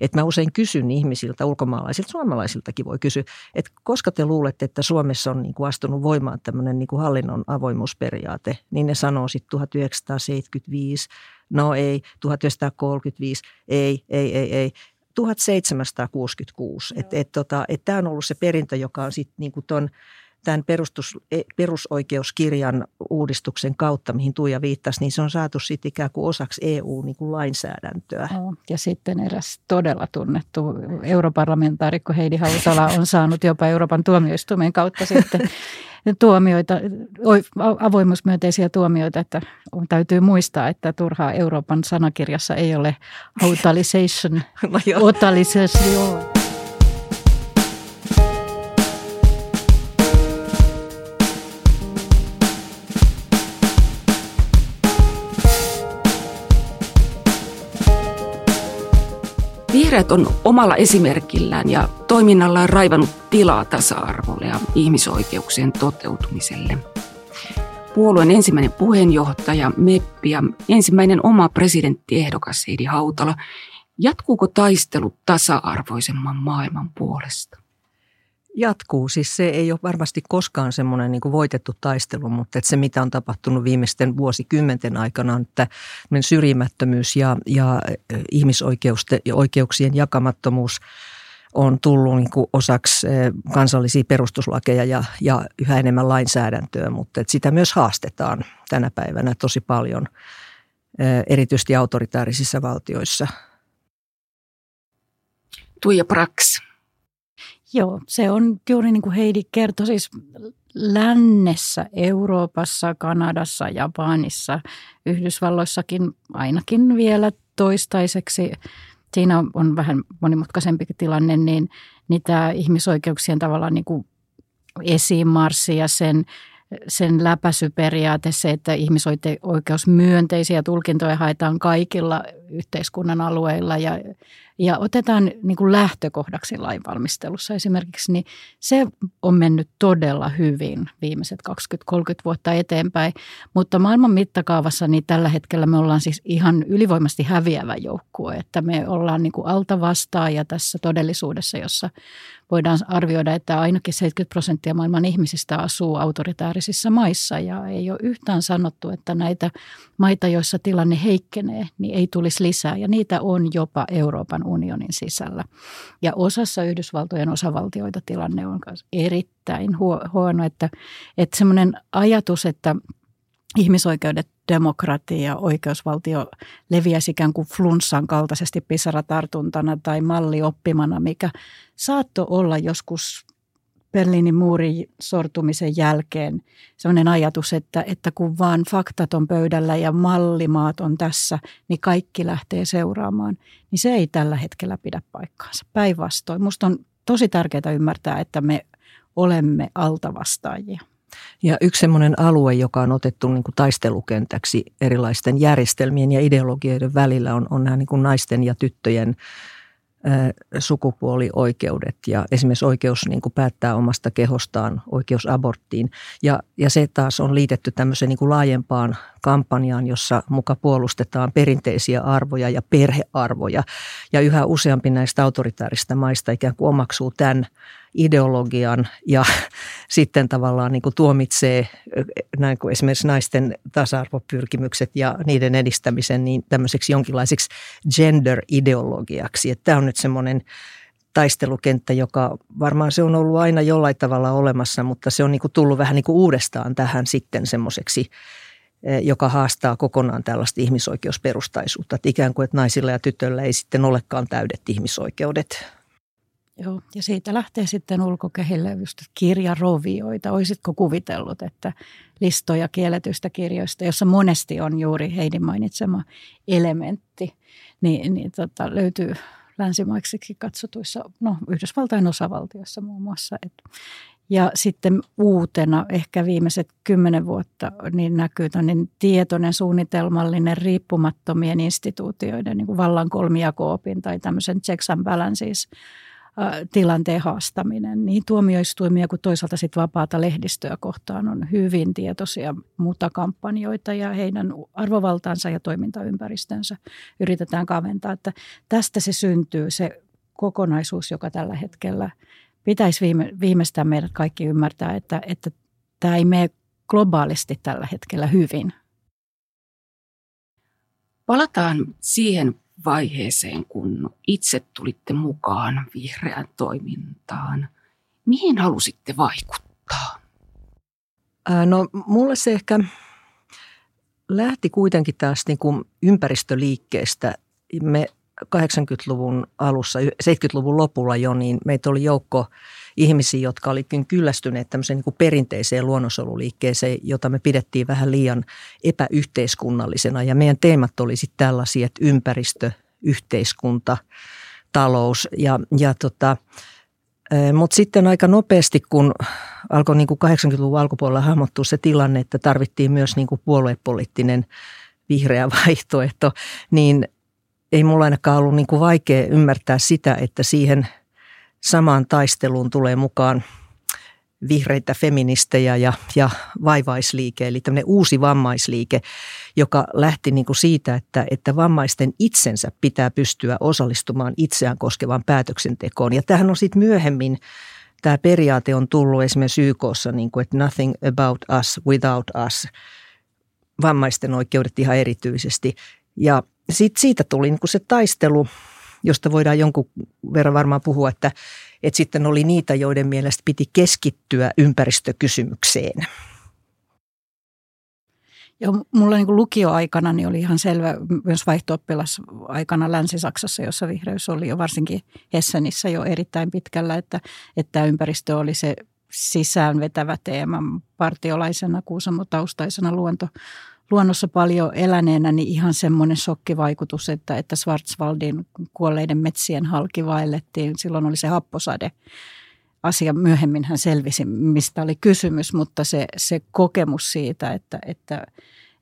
Että mä usein kysyn ihmisiltä, ulkomaalaisilta, suomalaisiltakin voi kysyä, että koska te luulette, että Suomessa on niin kuin astunut voimaan tämmöinen niin kuin hallinnon avoimuusperiaate, niin ne sanoo sitten 1975, no ei, 1935, ei, ei, ei, ei. 1766. Että et, tota, et tämä on ollut se perintö, joka on sitten niinku ton tämän perustus, e, perusoikeuskirjan uudistuksen kautta, mihin Tuija viittasi, niin se on saatu sitten ikään kuin osaksi EU-lainsäädäntöä. No, ja sitten eräs todella tunnettu europarlamentaarikko Heidi Hautala on saanut jopa Euroopan tuomioistuimen kautta sitten tuomioita, avoimuusmyönteisiä tuomioita, että täytyy muistaa, että turhaa Euroopan sanakirjassa ei ole hautalization, no Vihreät on omalla esimerkillä ja toiminnallaan raivannut tilaa tasa-arvolle ja ihmisoikeuksien toteutumiselle. Puolueen ensimmäinen puheenjohtaja, Meppi ja ensimmäinen oma presidenttiehdokas Heidi Hautala. Jatkuuko taistelu tasa-arvoisemman maailman puolesta? Jatkuu. Siis se ei ole varmasti koskaan semmoinen niin voitettu taistelu, mutta että se mitä on tapahtunut viimeisten vuosikymmenten aikana on, että syrjimättömyys ja, ja ihmisoikeuksien jakamattomuus on tullut niin kuin osaksi kansallisia perustuslakeja ja, ja yhä enemmän lainsäädäntöä, mutta että sitä myös haastetaan tänä päivänä tosi paljon, erityisesti autoritaarisissa valtioissa. Tuija Praks, Joo, se on juuri niin kuin Heidi kertoi, siis lännessä, Euroopassa, Kanadassa, Japanissa, Yhdysvalloissakin ainakin vielä toistaiseksi. Siinä on, vähän monimutkaisempi tilanne, niin, niin tämä ihmisoikeuksien tavallaan niin kuin esimarssi ja sen, sen läpäisyperiaate, se, että ihmisoikeusmyönteisiä tulkintoja haetaan kaikilla yhteiskunnan alueilla ja ja otetaan niin kuin lähtökohdaksi lainvalmistelussa esimerkiksi, niin se on mennyt todella hyvin viimeiset 20-30 vuotta eteenpäin. Mutta maailman mittakaavassa niin tällä hetkellä me ollaan siis ihan ylivoimasti häviävä joukkue, että me ollaan niin kuin vastaaja tässä todellisuudessa, jossa voidaan arvioida, että ainakin 70 prosenttia maailman ihmisistä asuu autoritaarisissa maissa ja ei ole yhtään sanottu, että näitä maita, joissa tilanne heikkenee, niin ei tulisi lisää ja niitä on jopa Euroopan unionin sisällä. Ja osassa Yhdysvaltojen osavaltioita tilanne on myös erittäin huono, että, että semmoinen ajatus, että ihmisoikeudet, demokratia oikeusvaltio leviäisi ikään kuin flunssan kaltaisesti pisaratartuntana tai mallioppimana, mikä saattoi olla joskus Berliinin muurin sortumisen jälkeen sellainen ajatus, että, että kun vaan faktat on pöydällä ja mallimaat on tässä, niin kaikki lähtee seuraamaan. Niin se ei tällä hetkellä pidä paikkaansa. Päinvastoin. Minusta on tosi tärkeää ymmärtää, että me olemme altavastaajia. Ja yksi sellainen alue, joka on otettu niin kuin taistelukentäksi erilaisten järjestelmien ja ideologioiden välillä, on, on nämä niin kuin naisten ja tyttöjen sukupuolioikeudet ja esimerkiksi oikeus niin kuin päättää omasta kehostaan, oikeus aborttiin. Ja, ja se taas on liitetty tämmöiseen niin kuin laajempaan kampanjaan, jossa muka puolustetaan perinteisiä arvoja ja perhearvoja. Ja yhä useampi näistä autoritaarista maista ikään kuin omaksuu tämän ideologian ja sitten tavallaan niin kuin tuomitsee näin kuin esimerkiksi naisten tasa-arvopyrkimykset ja niiden edistämisen niin tämmöiseksi jonkinlaiseksi gender-ideologiaksi. Että tämä on nyt semmoinen taistelukenttä, joka varmaan se on ollut aina jollain tavalla olemassa, mutta se on niin kuin tullut vähän niin kuin uudestaan tähän sitten semmoiseksi joka haastaa kokonaan tällaista ihmisoikeusperustaisuutta. Että ikään kuin, että naisilla ja tytöillä ei sitten olekaan täydet ihmisoikeudet. Joo, ja siitä lähtee sitten ulkokehille just kirjarovioita. Olisitko kuvitellut, että listoja kielletyistä kirjoista, jossa monesti on juuri Heidin mainitsema elementti, niin, niin tota, löytyy länsimaiksiksi katsotuissa, no Yhdysvaltain osavaltiossa muun muassa. Et, ja sitten uutena, ehkä viimeiset kymmenen vuotta, niin näkyy niin tietoinen, suunnitelmallinen, riippumattomien instituutioiden niin kuin vallan kolmijako tai tämmöisen checks and balances tilanteen haastaminen. Niin tuomioistuimia kuin toisaalta sitten vapaata lehdistöä kohtaan on hyvin tietoisia mutakampanjoita ja heidän arvovaltaansa ja toimintaympäristönsä yritetään kaventaa. Että tästä se syntyy se kokonaisuus, joka tällä hetkellä pitäisi viime, viimeistään meidät kaikki ymmärtää, että, että tämä ei mene globaalisti tällä hetkellä hyvin. Palataan siihen vaiheeseen, kun itse tulitte mukaan vihreään toimintaan. Mihin halusitte vaikuttaa? No mulle se ehkä lähti kuitenkin taas niin kuin ympäristöliikkeestä. Me 80-luvun alussa, 70-luvun lopulla jo, niin meitä oli joukko ihmisiä, jotka olivat kyllästyneet tämmöiseen niin kuin perinteiseen luonnonsoluliikkeeseen, jota me pidettiin vähän liian epäyhteiskunnallisena. Ja meidän teemat oli sitten tällaisia, että ympäristö, yhteiskunta, talous ja, ja tota, mutta sitten aika nopeasti, kun alkoi niin kuin 80-luvun alkupuolella hahmottua se tilanne, että tarvittiin myös niin kuin puoluepoliittinen vihreä vaihtoehto, niin ei mulla ainakaan ollut niin kuin vaikea ymmärtää sitä, että siihen samaan taisteluun tulee mukaan vihreitä feministejä ja, ja vaivaisliike, eli tämmöinen uusi vammaisliike, joka lähti niin kuin siitä, että, että vammaisten itsensä pitää pystyä osallistumaan itseään koskevaan päätöksentekoon. Ja tähän on sitten myöhemmin, tämä periaate on tullut esimerkiksi YKssa, niin kuin, että nothing about us without us, vammaisten oikeudet ihan erityisesti. Ja sit siitä tuli niin kuin se taistelu, josta voidaan jonkun verran varmaan puhua, että, että sitten oli niitä, joiden mielestä piti keskittyä ympäristökysymykseen. Joo, mulla niin lukioaikana niin oli ihan selvä, myös vaihto aikana Länsi-Saksassa, jossa vihreys oli jo varsinkin Hessenissä jo erittäin pitkällä, että, että ympäristö oli se sisäänvetävä teema partiolaisena, kuusamotaustaisena luonto, luonnossa paljon eläneenä, niin ihan semmoinen shokkivaikutus, että, että Schwarzwaldin kuolleiden metsien halki vaellettiin. Silloin oli se happosade. Asia myöhemmin hän selvisi, mistä oli kysymys, mutta se, se kokemus siitä, että, että,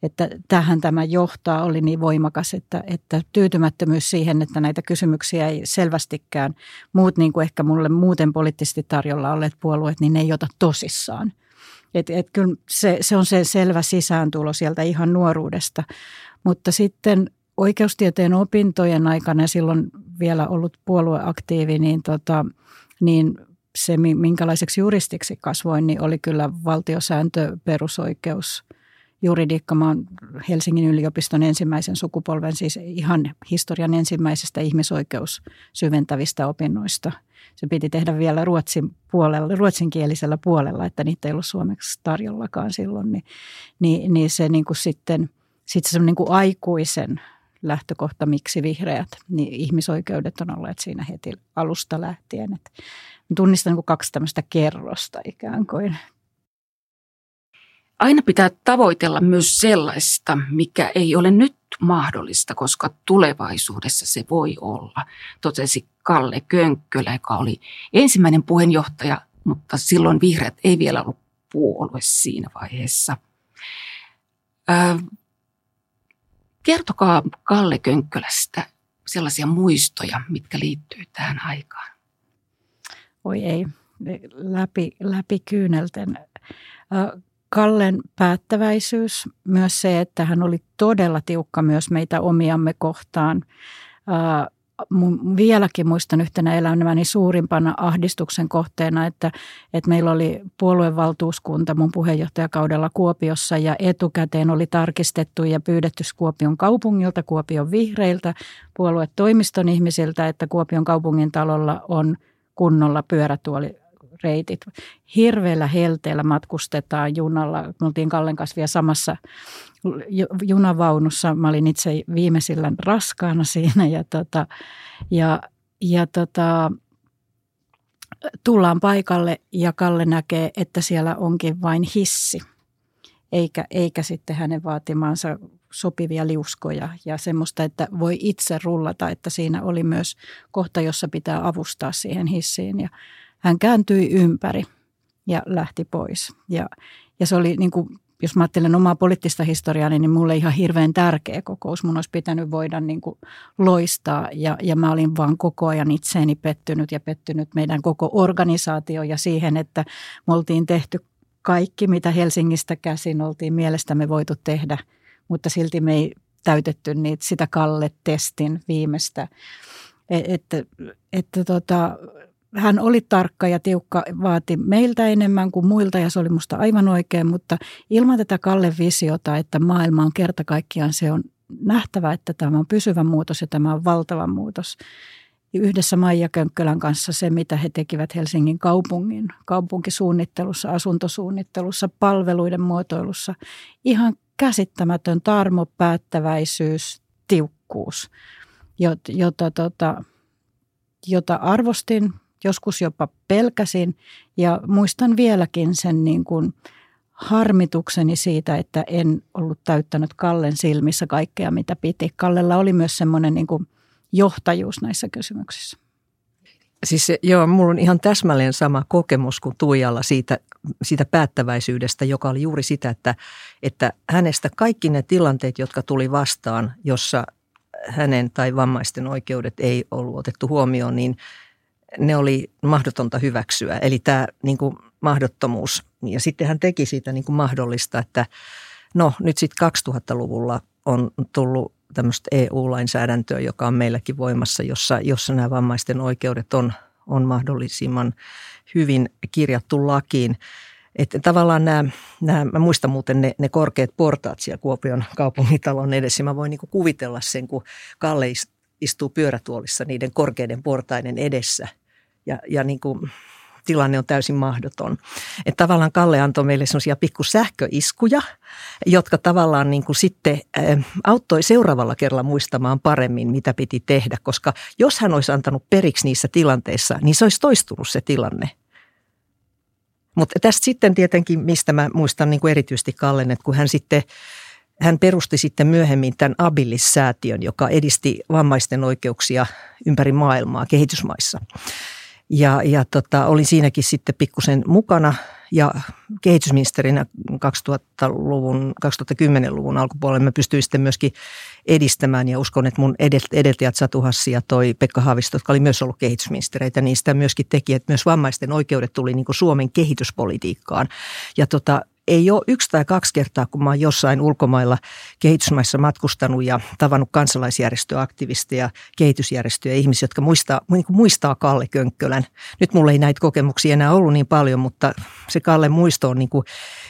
että tähän tämä johtaa, oli niin voimakas, että, että tyytymättömyys siihen, että näitä kysymyksiä ei selvästikään muut, niin kuin ehkä mulle muuten poliittisesti tarjolla olleet puolueet, niin ne ei ota tosissaan – et, et kyllä se, se on se selvä sisääntulo sieltä ihan nuoruudesta. Mutta sitten oikeustieteen opintojen aikana silloin vielä ollut puolueaktiivi, niin, tota, niin se, minkälaiseksi juristiksi kasvoin, niin oli kyllä valtiosääntö, perusoikeus, juridiikka. Mä oon Helsingin yliopiston ensimmäisen sukupolven, siis ihan historian ensimmäisestä ihmisoikeus syventävistä opinnoista – se piti tehdä vielä ruotsin puolella, ruotsinkielisellä puolella, että niitä ei ollut suomeksi tarjollakaan silloin, niin, niin, niin se niin kuin sitten, sitten se niin kuin aikuisen lähtökohta, miksi vihreät, niin ihmisoikeudet on olleet siinä heti alusta lähtien. Että tunnistan niin kuin kaksi tämmöistä kerrosta ikään kuin. Aina pitää tavoitella myös sellaista, mikä ei ole nyt mahdollista, koska tulevaisuudessa se voi olla, totesi Kalle Könkkölä, joka oli ensimmäinen puheenjohtaja, mutta silloin vihreät ei vielä ollut puolue siinä vaiheessa. Ää, kertokaa Kalle Könkkölästä sellaisia muistoja, mitkä liittyy tähän aikaan. Oi ei, läpi, läpi kyynelten. Kallen päättäväisyys, myös se, että hän oli todella tiukka myös meitä omiamme kohtaan. Vieläkin muistan yhtenä elämäni suurimpana ahdistuksen kohteena, että, että meillä oli puoluevaltuuskunta mun puheenjohtajakaudella Kuopiossa ja etukäteen oli tarkistettu ja pyydetty Kuopion kaupungilta, Kuopion vihreiltä, puoluetoimiston ihmisiltä, että Kuopion kaupungin talolla on kunnolla pyörätuoli reitit. Hirveällä helteellä matkustetaan junalla. Me oltiin Kallen kanssa vielä samassa junavaunussa. Mä olin itse viimeisillä raskaana siinä ja, tota, ja, ja tota, tullaan paikalle ja Kalle näkee, että siellä onkin vain hissi. Eikä, eikä sitten hänen vaatimaansa sopivia liuskoja ja semmoista, että voi itse rullata, että siinä oli myös kohta, jossa pitää avustaa siihen hissiin. Ja hän kääntyi ympäri ja lähti pois. Ja, ja se oli niin kuin jos mä ajattelen omaa poliittista historiaa, niin mulle ihan hirveän tärkeä kokous. Mun olisi pitänyt voida niin kuin loistaa ja, ja mä olin vaan koko ajan itseeni pettynyt ja pettynyt meidän koko organisaatio ja siihen, että me oltiin tehty kaikki, mitä Helsingistä käsin oltiin mielestämme voitu tehdä, mutta silti me ei täytetty niitä, sitä Kalle-testin viimeistä. E, että, että tota, hän oli tarkka ja tiukka, vaati meiltä enemmän kuin muilta ja se oli musta aivan oikein, mutta ilman tätä Kalle visiota, että maailma on kerta kaikkiaan se on nähtävä, että tämä on pysyvä muutos ja tämä on valtava muutos. Yhdessä Maija Könkkölän kanssa se, mitä he tekivät Helsingin kaupungin, kaupunkisuunnittelussa, asuntosuunnittelussa, palveluiden muotoilussa. Ihan käsittämätön tarmo, päättäväisyys, tiukkuus, jota, jota, jota arvostin joskus jopa pelkäsin ja muistan vieläkin sen niin kuin harmitukseni siitä, että en ollut täyttänyt Kallen silmissä kaikkea, mitä piti. Kallella oli myös semmoinen niin kuin johtajuus näissä kysymyksissä. Siis joo, mulla on ihan täsmälleen sama kokemus kuin Tuijalla siitä, siitä päättäväisyydestä, joka oli juuri sitä, että, että hänestä kaikki ne tilanteet, jotka tuli vastaan, jossa hänen tai vammaisten oikeudet ei ollut otettu huomioon, niin ne oli mahdotonta hyväksyä. Eli tämä niin kuin mahdottomuus. Ja sitten hän teki siitä niin kuin mahdollista, että no nyt sitten 2000-luvulla on tullut tämmöistä EU-lainsäädäntöä, joka on meilläkin voimassa, jossa, jossa nämä vammaisten oikeudet on, on mahdollisimman hyvin kirjattu lakiin. Että tavallaan nämä, nämä, mä muistan muuten ne, ne korkeat portaat siellä Kuopion kaupungitalon edessä. Mä voin niin kuvitella sen, kun Kalle istuu pyörätuolissa niiden korkeiden portaiden edessä – ja, ja niin kuin tilanne on täysin mahdoton. Että tavallaan Kalle antoi meille semmoisia pikku sähköiskuja, jotka tavallaan niin kuin sitten äh, auttoi seuraavalla kerralla muistamaan paremmin, mitä piti tehdä, koska jos hän olisi antanut periksi niissä tilanteissa, niin se olisi toistunut se tilanne. Mutta tästä sitten tietenkin, mistä mä muistan niin kuin erityisesti Kallen, että kun hän sitten hän perusti sitten myöhemmin tämän Abilis-säätiön, joka edisti vammaisten oikeuksia ympäri maailmaa kehitysmaissa. Ja, ja tota, olin siinäkin sitten pikkusen mukana ja kehitysministerinä 2000-luvun, 2010-luvun alkupuolella mä pystyin sitten myöskin edistämään ja uskon, että mun edeltäjät Satu Hassi ja toi Pekka Haavisto, jotka oli myös ollut kehitysministereitä, niin sitä myöskin teki, että myös vammaisten oikeudet tuli niin kuin Suomen kehityspolitiikkaan. Ja tota, ei ole yksi tai kaksi kertaa, kun mä oon jossain ulkomailla kehitysmaissa matkustanut ja tavannut kansalaisjärjestöaktivisteja, kehitysjärjestöjä, ihmisiä, jotka muistaa, niin kuin muistaa Kalle Könkkölän. Nyt mulla ei näitä kokemuksia enää ollut niin paljon, mutta se Kalle muisto on, niin kuin,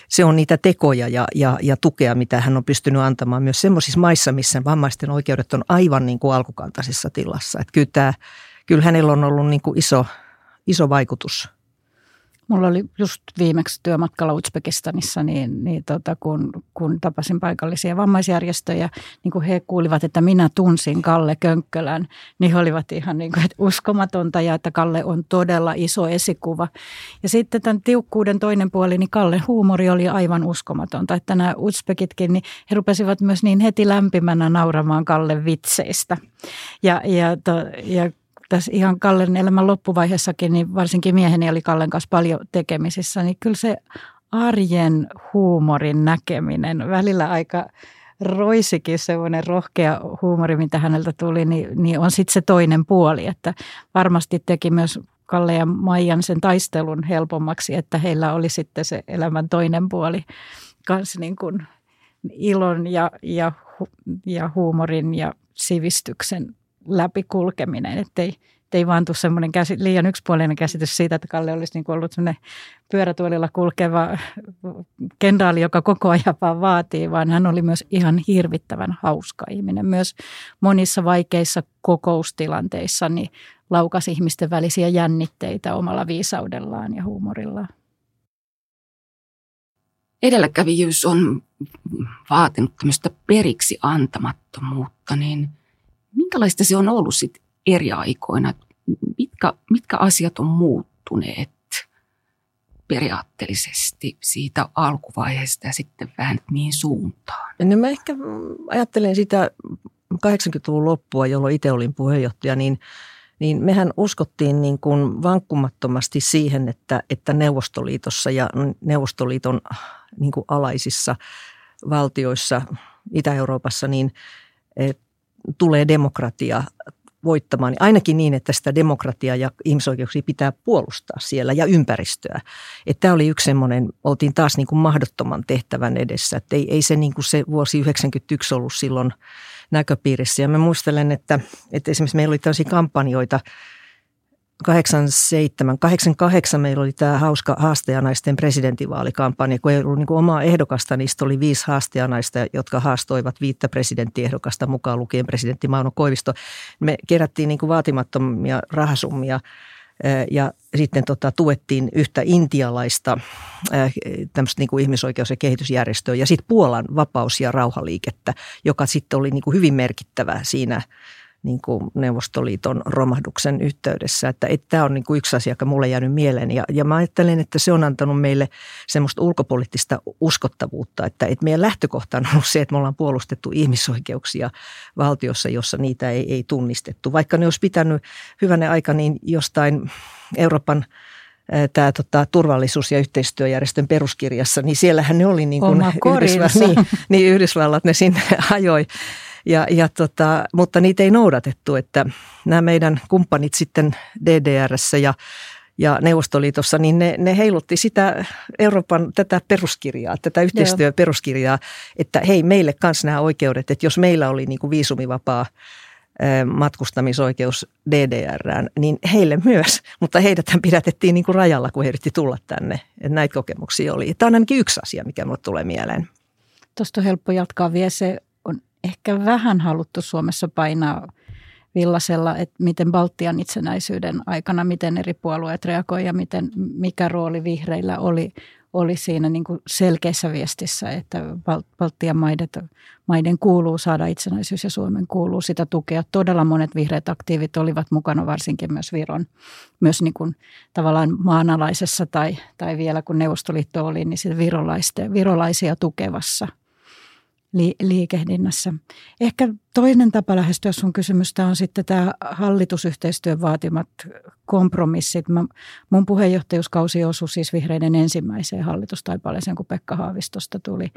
se on niitä tekoja ja, ja, ja tukea, mitä hän on pystynyt antamaan myös semmoisissa maissa, missä vammaisten oikeudet on aivan niin kuin alkukantaisessa tilassa. Että kyllä, tämä, kyllä hänellä on ollut niin kuin iso, iso vaikutus – Mulla oli just viimeksi työmatkalla Uzbekistanissa, niin, niin tota, kun, kun tapasin paikallisia vammaisjärjestöjä, niin kun he kuulivat, että minä tunsin Kalle Könkkölän, niin he olivat ihan niin kuin, että uskomatonta ja että Kalle on todella iso esikuva. Ja sitten tämän tiukkuuden toinen puoli, niin Kalle huumori oli aivan uskomatonta. Että nämä Uzbekitkin, niin he rupesivat myös niin heti lämpimänä nauramaan Kalle vitseistä. Ja, ja, to, ja tässä ihan Kallen elämän loppuvaiheessakin, niin varsinkin mieheni oli Kallen kanssa paljon tekemisissä, niin kyllä se arjen huumorin näkeminen, välillä aika roisikin semmoinen rohkea huumori, mitä häneltä tuli, niin, niin on sitten se toinen puoli, että varmasti teki myös Kalle ja Maijan sen taistelun helpommaksi, että heillä oli sitten se elämän toinen puoli kanssa niin kuin ilon ja, ja, ja huumorin ja sivistyksen läpikulkeminen, ettei, ettei vaan tule semmoinen käsi, liian yksipuolinen käsitys siitä, että Kalle olisi niin ollut semmoinen pyörätuolilla kulkeva kenraali, joka koko ajan vaan vaatii, vaan hän oli myös ihan hirvittävän hauska ihminen. Myös monissa vaikeissa kokoustilanteissa niin laukasi ihmisten välisiä jännitteitä omalla viisaudellaan ja huumorillaan. Edelläkävijyys on vaatinut tämmöistä periksi antamattomuutta, niin – minkälaista se on ollut sit eri aikoina? Mitkä, mitkä asiat on muuttuneet periaatteellisesti siitä alkuvaiheesta ja sitten vähän mihin suuntaan? No mä ehkä ajattelen sitä 80-luvun loppua, jolloin itse olin puheenjohtaja, niin niin mehän uskottiin niin kuin vankkumattomasti siihen, että, että Neuvostoliitossa ja Neuvostoliiton niin kuin alaisissa valtioissa Itä-Euroopassa, niin tulee demokratia voittamaan, niin ainakin niin, että sitä demokratiaa ja ihmisoikeuksia pitää puolustaa siellä ja ympäristöä. Että tämä oli yksi semmoinen, oltiin taas niin kuin mahdottoman tehtävän edessä, että ei, ei se, niin kuin se vuosi 1991 ollut silloin näköpiirissä. Ja mä muistelen, että, että esimerkiksi meillä oli tällaisia kampanjoita – 87, 88 meillä oli tämä hauska haastajanaisten presidentinvaalikampanja, kun ei ollut niin omaa ehdokasta, niistä oli viisi haastajanaista, jotka haastoivat viittä presidenttiehdokasta mukaan lukien presidentti Mauno Koivisto. Me kerättiin niin kuin vaatimattomia rahasummia ja sitten tota, tuettiin yhtä intialaista tämmöistä niin kuin ihmisoikeus- ja kehitysjärjestöä ja sitten Puolan vapaus- ja rauhaliikettä, joka sitten oli niin kuin hyvin merkittävä siinä – niin kuin Neuvostoliiton romahduksen yhteydessä. Että, että tämä on niin kuin yksi asia, joka mulle jäänyt mieleen. Ja, ja mä ajattelen, että se on antanut meille semmoista ulkopoliittista uskottavuutta, että, että meidän lähtökohta on ollut se, että me ollaan puolustettu ihmisoikeuksia valtiossa, jossa niitä ei, ei tunnistettu. Vaikka ne olisi pitänyt hyvänä aika niin jostain Euroopan tämä tota, turvallisuus- ja yhteistyöjärjestön peruskirjassa, niin siellähän ne oli niin kuin Yhdysvallat, niin, niin Yhdysvallat ne sinne ajoi ja, ja tota, mutta niitä ei noudatettu, että nämä meidän kumppanit sitten DDRssä ja ja Neuvostoliitossa, niin ne, ne heilutti sitä Euroopan tätä peruskirjaa, tätä yhteistyöperuskirjaa, että hei meille kanssa nämä oikeudet, että jos meillä oli niin kuin viisumivapaa matkustamisoikeus DDRään, niin heille myös, mutta heidät pidätettiin niin kuin rajalla, kun he yritti tulla tänne. Että näitä kokemuksia oli. Tämä on ainakin yksi asia, mikä minulle tulee mieleen. Tuosta on helppo jatkaa vielä se ehkä vähän haluttu Suomessa painaa villasella, että miten Baltian itsenäisyyden aikana, miten eri puolueet reagoivat ja miten, mikä rooli vihreillä oli, oli siinä niin kuin selkeässä viestissä, että Baltian maiden, maiden kuuluu saada itsenäisyys ja Suomen kuuluu sitä tukea. Todella monet vihreät aktiivit olivat mukana, varsinkin myös Viron, myös niin kuin tavallaan maanalaisessa tai, tai vielä kun Neuvostoliitto oli, niin virolaisia tukevassa – li- liikehdinnässä. Ehkä toinen tapa lähestyä sun kysymystä on sitten tämä hallitusyhteistyön vaatimat kompromissit. Mä, mun puheenjohtajuuskausi osui siis vihreiden ensimmäiseen hallitustaipaleeseen, kun Pekka Haavistosta tuli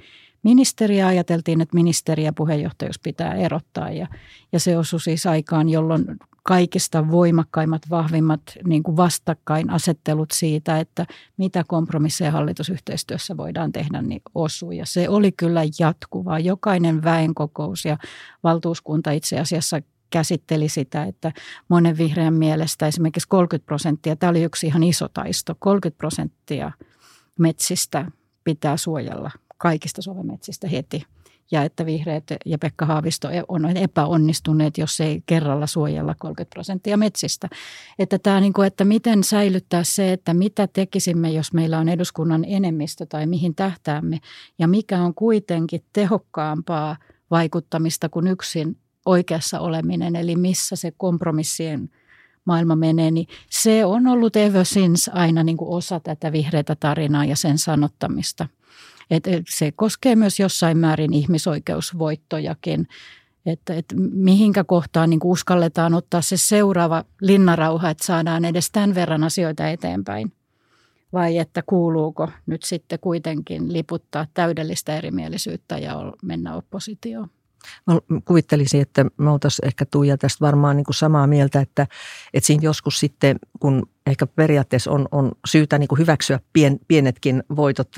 ministeri ja ajateltiin, että ministeri ja puheenjohtajuus pitää erottaa. Ja, ja se osui siis aikaan, jolloin kaikista voimakkaimmat, vahvimmat niin kuin vastakkainasettelut siitä, että mitä kompromisseja hallitusyhteistyössä voidaan tehdä, niin osuu. Ja se oli kyllä jatkuvaa. Jokainen väenkokous ja valtuuskunta itse asiassa käsitteli sitä, että monen vihreän mielestä esimerkiksi 30 prosenttia, tämä oli yksi ihan iso taisto, 30 prosenttia metsistä pitää suojella kaikista Suomen metsistä heti ja että vihreät ja Pekka Haavisto e- on epäonnistuneet, jos ei kerralla suojella 30 prosenttia metsistä. Että, tämä, niin kuin, että miten säilyttää se, että mitä tekisimme, jos meillä on eduskunnan enemmistö tai mihin tähtäämme ja mikä on kuitenkin tehokkaampaa vaikuttamista kuin yksin oikeassa oleminen, eli missä se kompromissien maailma menee, niin se on ollut ever since aina niin kuin osa tätä vihreätä tarinaa ja sen sanottamista. Et, se koskee myös jossain määrin ihmisoikeusvoittojakin, että et mihinkä kohtaan niin uskalletaan ottaa se seuraava linnarauha, että saadaan edes tämän verran asioita eteenpäin. Vai että kuuluuko nyt sitten kuitenkin liputtaa täydellistä erimielisyyttä ja mennä oppositioon? Mä kuvittelisin, että me oltaisiin ehkä Tuija tästä varmaan niin kuin samaa mieltä, että, että siinä joskus sitten, kun ehkä periaatteessa on, on syytä niin kuin hyväksyä pien, pienetkin voitot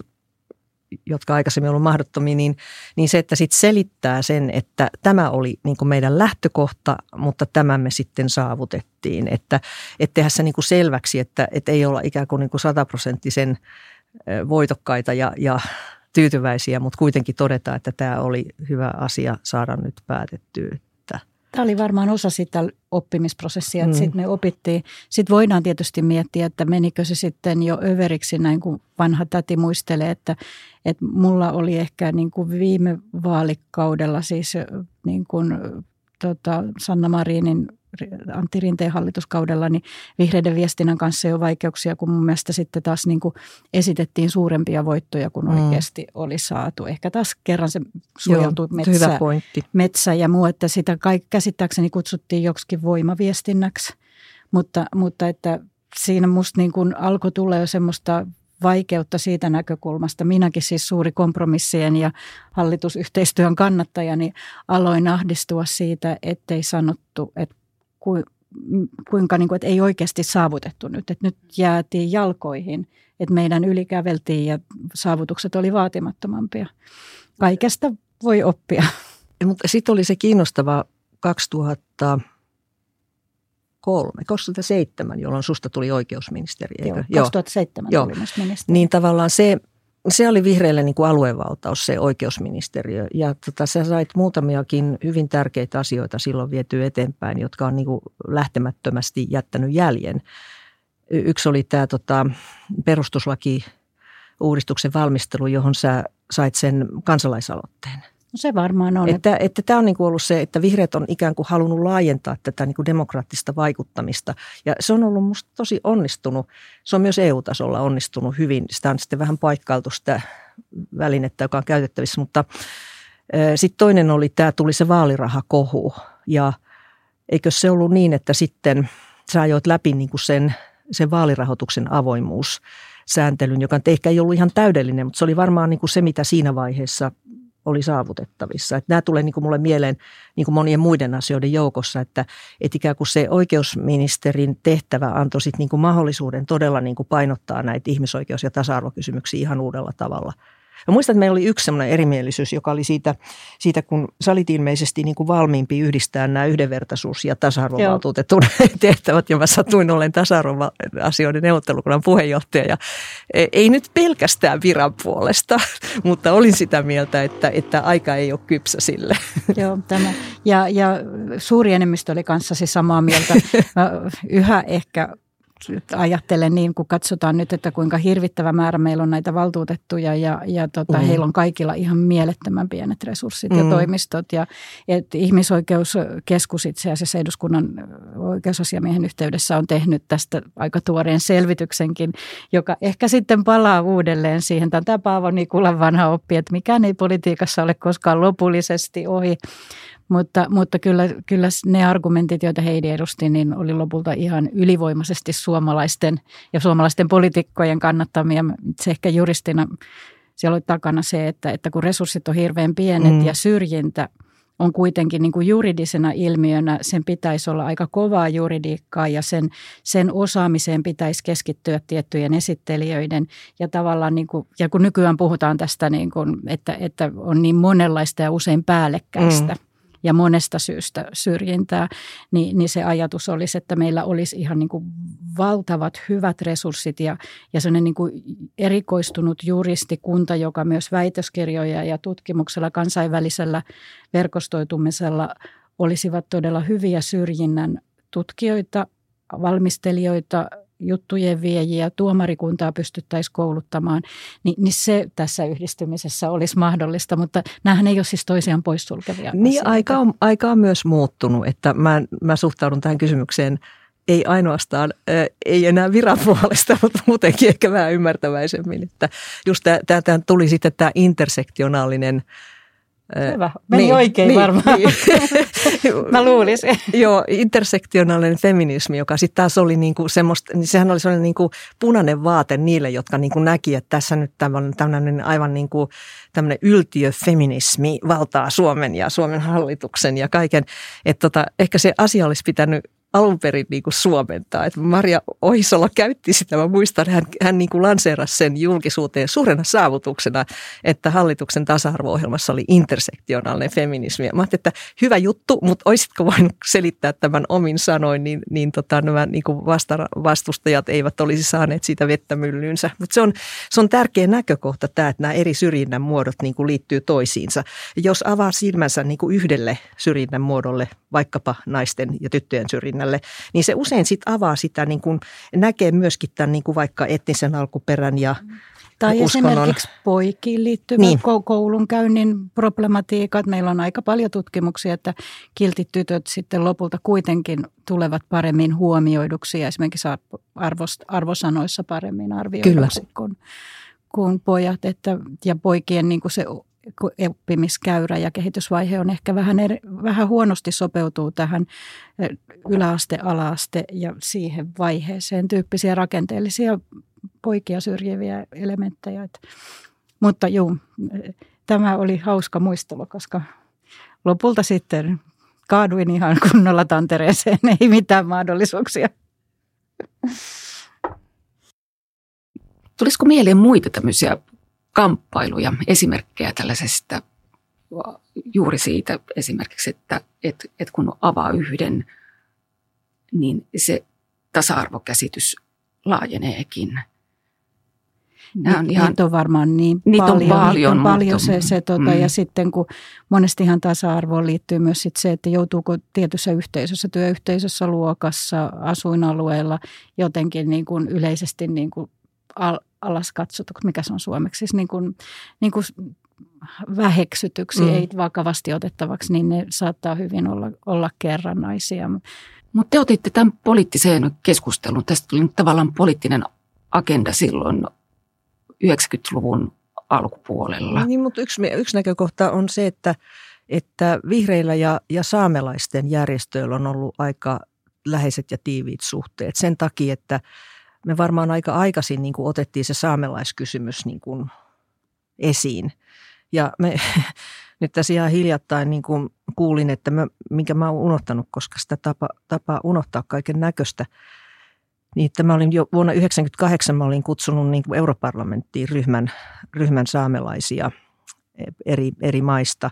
jotka aikaisemmin ollut mahdottomia, niin, niin se, että sitten selittää sen, että tämä oli niin kuin meidän lähtökohta, mutta tämä me sitten saavutettiin. Että et tehdä se niin kuin selväksi, että et ei olla ikään kuin, niin kuin sataprosenttisen voitokkaita ja, ja tyytyväisiä, mutta kuitenkin todeta, että tämä oli hyvä asia saada nyt päätettyä. Tämä oli varmaan osa sitä oppimisprosessia, että mm. sitten me opittiin. Sitten voidaan tietysti miettiä, että menikö se sitten jo överiksi, näin kuin vanha täti muistelee, että, että mulla oli ehkä niin kuin viime vaalikaudella siis niin kuin, tota, Sanna Marinin Antti Rinteen hallituskaudella, niin vihreiden viestinnän kanssa ei ole vaikeuksia, kun mun mielestä sitten taas niin kuin esitettiin suurempia voittoja kuin mm. oikeasti oli saatu. Ehkä taas kerran se suojeltu Joo, metsä, hyvä pointti. metsä ja muu, että sitä käsittääkseni kutsuttiin joksikin voimaviestinnäksi, mutta, mutta että siinä musta niin kuin alkoi tulla jo semmoista vaikeutta siitä näkökulmasta. Minäkin siis suuri kompromissien ja hallitusyhteistyön kannattaja, niin aloin ahdistua siitä, ettei sanottu, että kuinka niin kuin, että ei oikeasti saavutettu nyt. Että nyt jäätiin jalkoihin, että meidän ylikäveltiin ja saavutukset oli vaatimattomampia. Kaikesta voi oppia. Mutta sitten oli se kiinnostava 2000 2003, 2007, jolloin susta tuli oikeusministeri. Eikö? Joo, 2007 Joo. tuli ministeri. Niin tavallaan se, se oli vihreille niin kuin aluevaltaus, se oikeusministeriö. Ja tota, sä sait muutamiakin hyvin tärkeitä asioita silloin vietyä eteenpäin, jotka on niin kuin lähtemättömästi jättänyt jäljen. Yksi oli tämä tota, perustuslaki uudistuksen valmistelu, johon sä sait sen kansalaisaloitteen – No se varmaan on. Että, että tämä on niin kuin ollut se, että vihreät on ikään kuin halunnut laajentaa tätä niin kuin demokraattista vaikuttamista. Ja se on ollut minusta tosi onnistunut. Se on myös EU-tasolla onnistunut hyvin. Sitä on sitten vähän paikkailtu sitä välinettä, joka on käytettävissä. Mutta sitten toinen oli, tämä tuli se vaalirahakohu. Ja eikö se ollut niin, että sitten sä ajoit läpi niin kuin sen, sen vaalirahoituksen avoimuus sääntelyn, joka ehkä ei ollut ihan täydellinen, mutta se oli varmaan niin kuin se, mitä siinä vaiheessa oli saavutettavissa. Että nämä tulee niin kuin mulle mieleen niin kuin monien muiden asioiden joukossa, että, että ikään kuin se oikeusministerin tehtävä antoi sit niin kuin mahdollisuuden todella niin kuin painottaa näitä ihmisoikeus- ja tasa-arvokysymyksiä ihan uudella tavalla – Mä muistan, että meillä oli yksi sellainen erimielisyys, joka oli siitä, siitä kun sä olit ilmeisesti niin kuin valmiimpi yhdistää nämä yhdenvertaisuus- ja tasa-arvovaltuutetun tehtävät, ja mä satuin olen tasa-arvoasioiden neuvottelukunnan puheenjohtaja. Ja e, ei nyt pelkästään viran puolesta, mutta olin sitä mieltä, että, että aika ei ole kypsä sille. Joo, tämä. Ja, ja suuri enemmistö oli kanssasi samaa mieltä. Mä yhä ehkä ajattelen niin, kun katsotaan nyt, että kuinka hirvittävä määrä meillä on näitä valtuutettuja ja, ja tota, mm. heillä on kaikilla ihan mielettömän pienet resurssit mm. ja toimistot. Ja että ihmisoikeuskeskus itse asiassa eduskunnan oikeusasiamiehen yhteydessä on tehnyt tästä aika tuoreen selvityksenkin, joka ehkä sitten palaa uudelleen siihen. Tämä on Paavo Nikulan vanha oppi, että mikään ei politiikassa ole koskaan lopullisesti ohi. Mutta, mutta kyllä, kyllä ne argumentit, joita Heidi edusti, niin oli lopulta ihan ylivoimaisesti suomalaisten ja suomalaisten poliitikkojen kannattamia. Se ehkä juristina siellä oli takana se, että, että kun resurssit on hirveän pienet mm. ja syrjintä on kuitenkin niin kuin juridisena ilmiönä, sen pitäisi olla aika kovaa juridiikkaa ja sen, sen osaamiseen pitäisi keskittyä tiettyjen esittelijöiden. Ja tavallaan, niin kuin, ja kun nykyään puhutaan tästä, niin kuin, että, että on niin monenlaista ja usein päällekkäistä. Mm ja monesta syystä syrjintää, niin, niin se ajatus olisi, että meillä olisi ihan niin kuin valtavat hyvät resurssit ja, ja sellainen niin kuin erikoistunut juristikunta, joka myös väitöskirjoja ja tutkimuksella kansainvälisellä verkostoitumisella olisivat todella hyviä syrjinnän tutkijoita, valmistelijoita, juttujen viejiä, tuomarikuntaa pystyttäisiin kouluttamaan, niin, niin se tässä yhdistymisessä olisi mahdollista, mutta näähän ei ole siis toisiaan poissulkevia Niin, aika on, aika on myös muuttunut, että mä, mä suhtaudun tähän kysymykseen ei ainoastaan, äh, ei enää viran puolesta, mutta muutenkin ehkä vähän ymmärtäväisemmin, että just tämä tuli sitten tämä intersektionaalinen Hyvä. Meni niin, oikein niin, varmaan. Niin. Mä luulisin. Joo, intersektionaalinen feminismi, joka sitten taas oli niinku semmoista, niin sehän oli sellainen niinku punainen vaate niille, jotka niinku näki, että tässä nyt tämmöinen, tämmöinen aivan niinku, tämmöinen yltiöfeminismi valtaa Suomen ja Suomen hallituksen ja kaiken. Että tota, ehkä se asia olisi pitänyt alun perin niin kuin suomentaa. Että Maria Ohisola käytti sitä, mä muistan, hän, hän niin kuin lanseerasi sen julkisuuteen suurena saavutuksena, että hallituksen tasa-arvo-ohjelmassa oli intersektionaalinen feminismi. Mä ajattelin, että hyvä juttu, mutta olisitko voinut selittää tämän omin sanoin, niin, niin tota, nämä niin kuin vastustajat eivät olisi saaneet siitä vettä myllyynsä. Mutta se on, se on tärkeä näkökohta tämä, että nämä eri syrjinnän muodot niin kuin liittyy toisiinsa. Jos avaa silmänsä niin kuin yhdelle syrjinnän muodolle, vaikkapa naisten ja tyttöjen syrjinnän, mietinnälle, niin se usein sitten avaa sitä, niin kuin näkee myöskin tämän niin kuin vaikka etnisen alkuperän ja tai uskonnon. esimerkiksi poikiin liittyvät niin. koulunkäynnin problematiikat. Meillä on aika paljon tutkimuksia, että kiltit tytöt sitten lopulta kuitenkin tulevat paremmin huomioiduksi ja esimerkiksi arvosanoissa paremmin arvioiduksi kuin, kuin pojat. Että, ja poikien niin kuin se oppimiskäyrä ja kehitysvaihe on ehkä vähän, eri, vähän huonosti sopeutuu tähän yläaste, alaaste ja siihen vaiheeseen tyyppisiä rakenteellisia poikia syrjiviä elementtejä. Et, mutta juu, tämä oli hauska muistelu, koska lopulta sitten kaaduin ihan kunnolla tantereeseen, ei mitään mahdollisuuksia. Tulisiko mieleen muita tämmöisiä kamppailuja, esimerkkejä tällaisesta juuri siitä esimerkiksi, että, että, että kun avaa yhden, niin se tasa-arvokäsitys laajeneekin. Nämä on ihan, niitä on varmaan niin niitä paljon. On paljon, niitä on paljon se, se tota, mm. ja sitten kun monestihan tasa-arvoon liittyy myös sit se, että joutuuko tietyssä yhteisössä, työyhteisössä, luokassa, asuinalueella jotenkin niin kuin yleisesti niin kuin al, alas katsotuksi, mikä se on suomeksi, siis niin kuin, niin kuin väheksytyksi, mm. ei vakavasti otettavaksi, niin ne saattaa hyvin olla, olla kerrannaisia. Mutta te otitte tämän poliittiseen keskustelun. Tästä tuli nyt tavallaan poliittinen agenda silloin 90-luvun alkupuolella. Niin, mutta yksi, yksi näkökohta on se, että, että vihreillä ja, ja saamelaisten järjestöillä on ollut aika läheiset ja tiiviit suhteet. Sen takia, että me varmaan aika aikaisin niin kuin otettiin se saamelaiskysymys niin kuin esiin. Ja me nyt tässä ihan hiljattain niin kuin kuulin, että mä, minkä mä oon unohtanut, koska sitä tapa, tapaa unohtaa kaiken näköistä. Niin, että mä olin jo vuonna 1998 mä olin kutsunut niin kuin europarlamenttiin ryhmän, ryhmän saamelaisia eri, eri maista.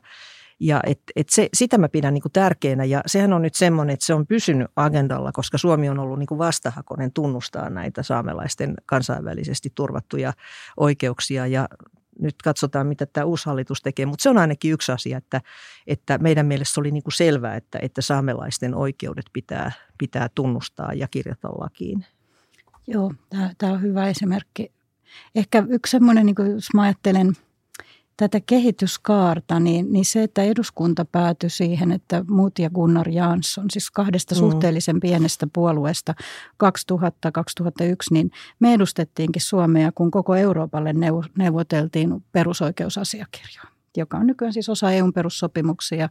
Ja et, et se, sitä mä pidän niin kuin tärkeänä ja sehän on nyt semmoinen, että se on pysynyt agendalla, koska Suomi on ollut niin kuin vastahakoinen tunnustaa näitä saamelaisten kansainvälisesti turvattuja oikeuksia ja nyt katsotaan, mitä tämä uusi hallitus tekee, mutta se on ainakin yksi asia, että, että meidän mielestä oli niin kuin selvää, että, että saamelaisten oikeudet pitää, pitää tunnustaa ja kirjata lakiin. Joo, tämä, on hyvä esimerkki. Ehkä yksi semmoinen, niin kuin jos mä ajattelen – tätä kehityskaarta, niin, niin se, että eduskunta päätyi siihen, että muut ja Gunnar Jansson, siis kahdesta mm. suhteellisen pienestä puolueesta 2000-2001, niin me edustettiinkin Suomea, kun koko Euroopalle neuvoteltiin perusoikeusasiakirjoa joka on nykyään siis osa EUn perussopimuksia.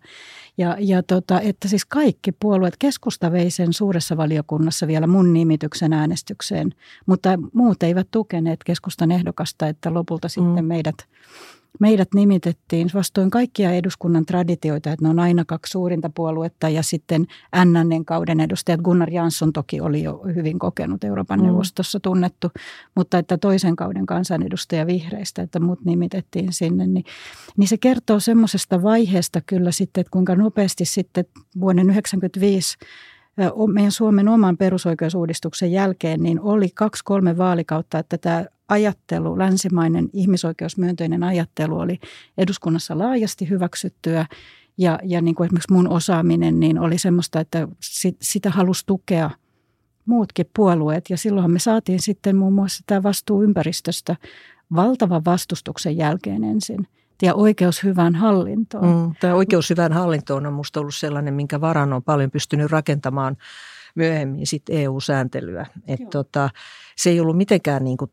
Ja, ja tota, että siis kaikki puolueet, keskusta vei sen suuressa valiokunnassa vielä mun nimityksen äänestykseen, mutta muut eivät tukeneet keskustan ehdokasta, että lopulta sitten mm. meidät meidät nimitettiin vastoin kaikkia eduskunnan traditioita, että ne on aina kaksi suurinta puoluetta ja sitten NNN kauden edustajat. Gunnar Jansson toki oli jo hyvin kokenut Euroopan mm. neuvostossa tunnettu, mutta että toisen kauden kansanedustaja vihreistä, että muut nimitettiin sinne, niin, niin se kertoo semmoisesta vaiheesta kyllä sitten, että kuinka nopeasti sitten vuoden 1995 meidän Suomen oman perusoikeusuudistuksen jälkeen, niin oli kaksi-kolme vaalikautta, että tämä ajattelu, länsimainen ihmisoikeusmyönteinen ajattelu oli eduskunnassa laajasti hyväksyttyä ja, ja niin kuin esimerkiksi mun osaaminen niin oli semmoista, että sit, sitä halusi tukea muutkin puolueet ja silloin me saatiin sitten muun muassa tämä vastuu ympäristöstä valtavan vastustuksen jälkeen ensin ja oikeus hyvään hallintoon. Mm, tämä oikeus hyvään hallintoon on minusta ollut sellainen, minkä varan on paljon pystynyt rakentamaan myöhemmin sit EU-sääntelyä. Et tota, se ei ollut mitenkään niin kuin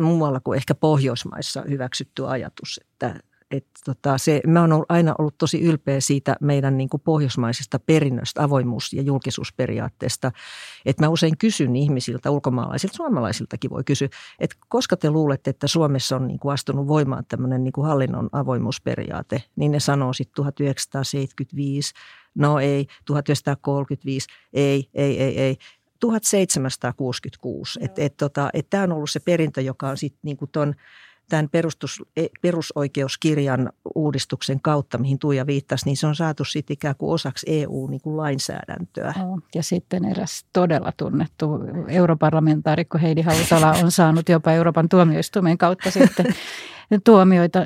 muualla kuin ehkä Pohjoismaissa hyväksytty ajatus, että et tota, se, mä oon aina ollut tosi ylpeä siitä meidän niin kuin pohjoismaisesta perinnöstä, avoimuus- ja julkisuusperiaatteesta. Että mä usein kysyn ihmisiltä, ulkomaalaisilta, suomalaisiltakin voi kysyä, että koska te luulette, että Suomessa on niin kuin astunut voimaan tämmöinen niin hallinnon avoimuusperiaate, niin ne sanoo sitten 1975, no ei, 1935, ei, ei, ei, ei. 1766. Että et, tota, et tämä on ollut se perintö, joka on sitten niinku ton, tämän perustus, e, perusoikeuskirjan uudistuksen kautta, mihin Tuija viittasi, niin se on saatu sitten ikään kuin osaksi EU-lainsäädäntöä. Niin ja sitten eräs todella tunnettu europarlamentaarikko Heidi Hautala on saanut jopa Euroopan tuomioistuimen kautta sitten tuomioita,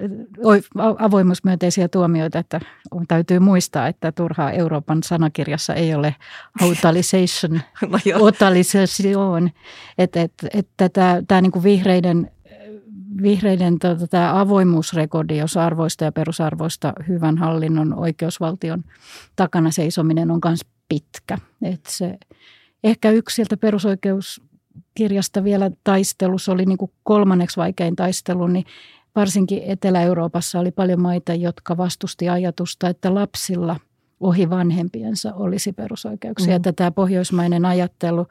avoimuusmyönteisiä tuomioita, että täytyy muistaa, että turhaa Euroopan sanakirjassa ei ole autalization, no autalization, että, että, että tämä, tämä niin kuin vihreiden vihreiden tota, tämä avoimuusrekordi, jos arvoista ja perusarvoista hyvän hallinnon oikeusvaltion takana seisominen on myös pitkä. Et se, ehkä yksi sieltä perusoikeuskirjasta vielä taistelussa oli niin kuin kolmanneksi vaikein taistelu, niin varsinkin Etelä-Euroopassa oli paljon maita, jotka vastusti ajatusta, että lapsilla ohi vanhempiensa olisi perusoikeuksia. Mm. Että tämä pohjoismainen ajattelu,